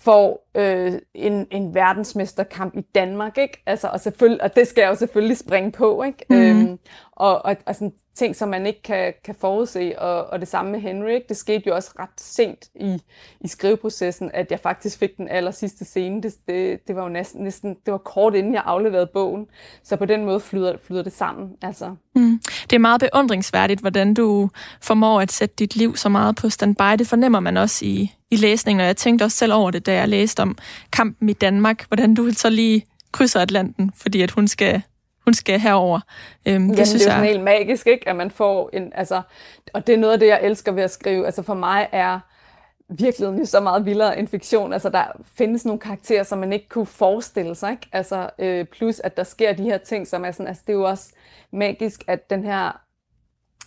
får øh, en, en verdensmesterkamp i Danmark, ikke? Altså, og, selvfølgelig, og det skal jeg jo selvfølgelig springe på, ikke? Mm. Øhm, og, og, og sådan ting, som man ikke kan, kan forudse, og, og det samme med Henrik, det skete jo også ret sent i, i skriveprocessen, at jeg faktisk fik den aller sidste scene. Det, det, det var jo næsten, næsten, det var kort inden jeg afleverede bogen, så på den måde flyder, flyder det sammen. Altså. Mm. Det er meget beundringsværdigt, hvordan du formår at sætte dit liv så meget på standby. Det fornemmer man også i, i læsningen, og jeg tænkte også selv over det, da jeg læste om kampen i Danmark, hvordan du så lige krydser Atlanten, fordi at hun skal hun skal herover. Øhm, det, Jamen, synes det er jo jeg... helt magisk, ikke? at man får en... Altså, og det er noget af det, jeg elsker ved at skrive. Altså for mig er virkeligheden så meget vildere end fiktion. Altså der findes nogle karakterer, som man ikke kunne forestille sig. Ikke? Altså, øh, plus at der sker de her ting, som er sådan... Altså det er jo også magisk, at den her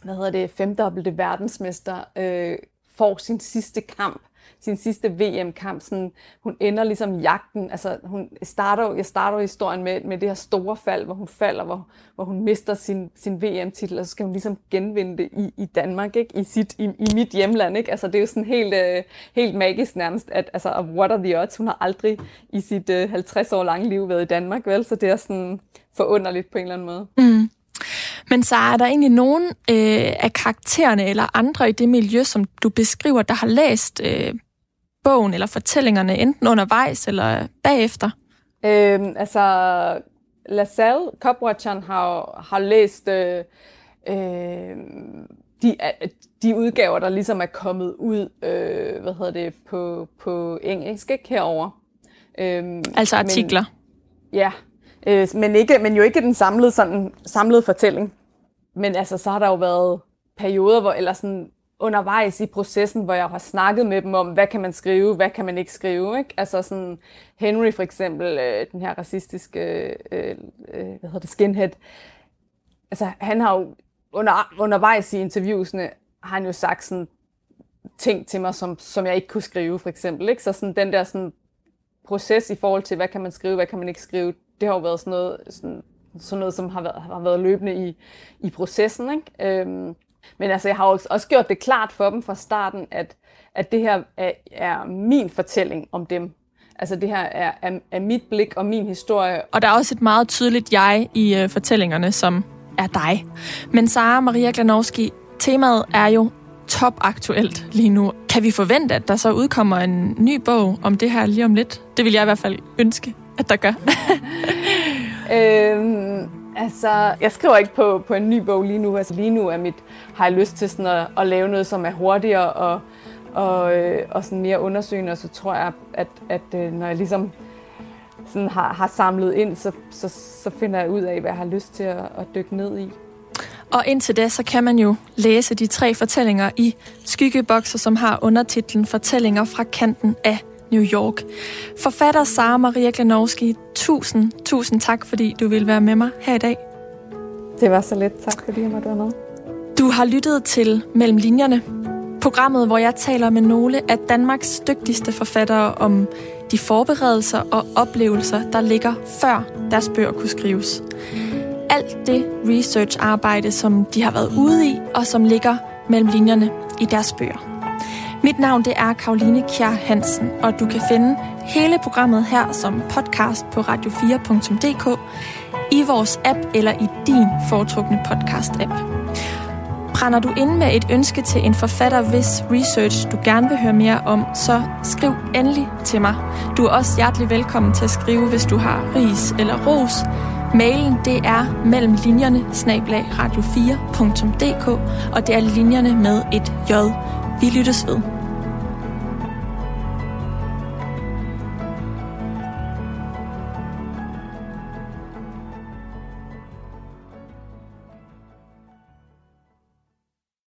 hvad hedder det, femdobbelte verdensmester øh, får sin sidste kamp sin sidste VM-kamp. Sådan, hun ender ligesom jagten. Altså, hun starter, jeg starter historien med, med det her store fald, hvor hun falder, hvor, hvor hun mister sin, sin VM-titel, og så skal hun ligesom genvinde det i, i Danmark, ikke? I, sit, i, i mit hjemland. Ikke? Altså, det er jo sådan helt, øh, helt magisk nærmest, at altså, what are the odds? Hun har aldrig i sit øh, 50 år lange liv været i Danmark, vel? Så det er sådan forunderligt på en eller anden måde. Mm. Men så er der egentlig nogen øh, af karaktererne eller andre i det miljø, som du beskriver, der har læst øh, bogen eller fortællingerne, enten undervejs eller bagefter? Øhm, altså, LaSalle, Copwatcheren, har, har læst øh, øh, de, de udgaver, der ligesom er kommet ud øh, hvad hedder det, på, på engelsk ikke, herover. Øhm, altså artikler? Men, ja, øh, men, ikke, men jo ikke den samlede, sådan, samlede fortælling. Men altså, så har der jo været perioder, hvor, eller sådan undervejs i processen, hvor jeg har snakket med dem om, hvad kan man skrive, hvad kan man ikke skrive. Ikke? Altså sådan Henry for eksempel, øh, den her racistiske, øh, øh, hvad hedder det, skinhead, altså han har jo under, undervejs i interviewsene, har han jo sagt sådan ting til mig, som, som jeg ikke kunne skrive for eksempel. Ikke? Så sådan den der sådan proces i forhold til, hvad kan man skrive, hvad kan man ikke skrive, det har jo været sådan noget, sådan, sådan noget som har været, har været løbende i, i processen. Ikke? Øhm, men altså, jeg har også, også gjort det klart for dem fra starten, at, at det her er, er min fortælling om dem. Altså det her er, er, er mit blik og min historie. Og der er også et meget tydeligt jeg i øh, fortællingerne, som er dig. Men Sara Maria Glanowski, temaet er jo topaktuelt lige nu. Kan vi forvente, at der så udkommer en ny bog om det her lige om lidt? Det vil jeg i hvert fald ønske, at der gør. [laughs] øhm, Altså, jeg skriver ikke på, på en ny bog lige nu. Altså, lige nu er mit, har jeg lyst til sådan at, at lave noget, som er hurtigere og, og, øh, og sådan mere undersøgende. Og så tror jeg, at, at øh, når jeg ligesom sådan har, har samlet ind, så, så, så finder jeg ud af, hvad jeg har lyst til at, at dykke ned i. Og indtil da, så kan man jo læse de tre fortællinger i skyggebokser, som har undertitlen Fortællinger fra kanten af New York. Forfatter Sara Maria Glanowski, tusind, tusind tak, fordi du vil være med mig her i dag. Det var så lidt. Tak, fordi jeg måtte være med. Du har lyttet til Mellem Linjerne, programmet, hvor jeg taler med nogle af Danmarks dygtigste forfattere om de forberedelser og oplevelser, der ligger før deres bøger kunne skrives. Alt det research-arbejde, som de har været ude i, og som ligger mellem linjerne i deres bøger. Mit navn det er Karoline Kjær Hansen, og du kan finde hele programmet her som podcast på radio4.dk, i vores app eller i din foretrukne podcast-app. Brænder du ind med et ønske til en forfatter, hvis research du gerne vil høre mere om, så skriv endelig til mig. Du er også hjertelig velkommen til at skrive, hvis du har ris eller ros. Mailen det er mellem linjerne radio4.dk, og det er linjerne med et J. Vi lyttes ved.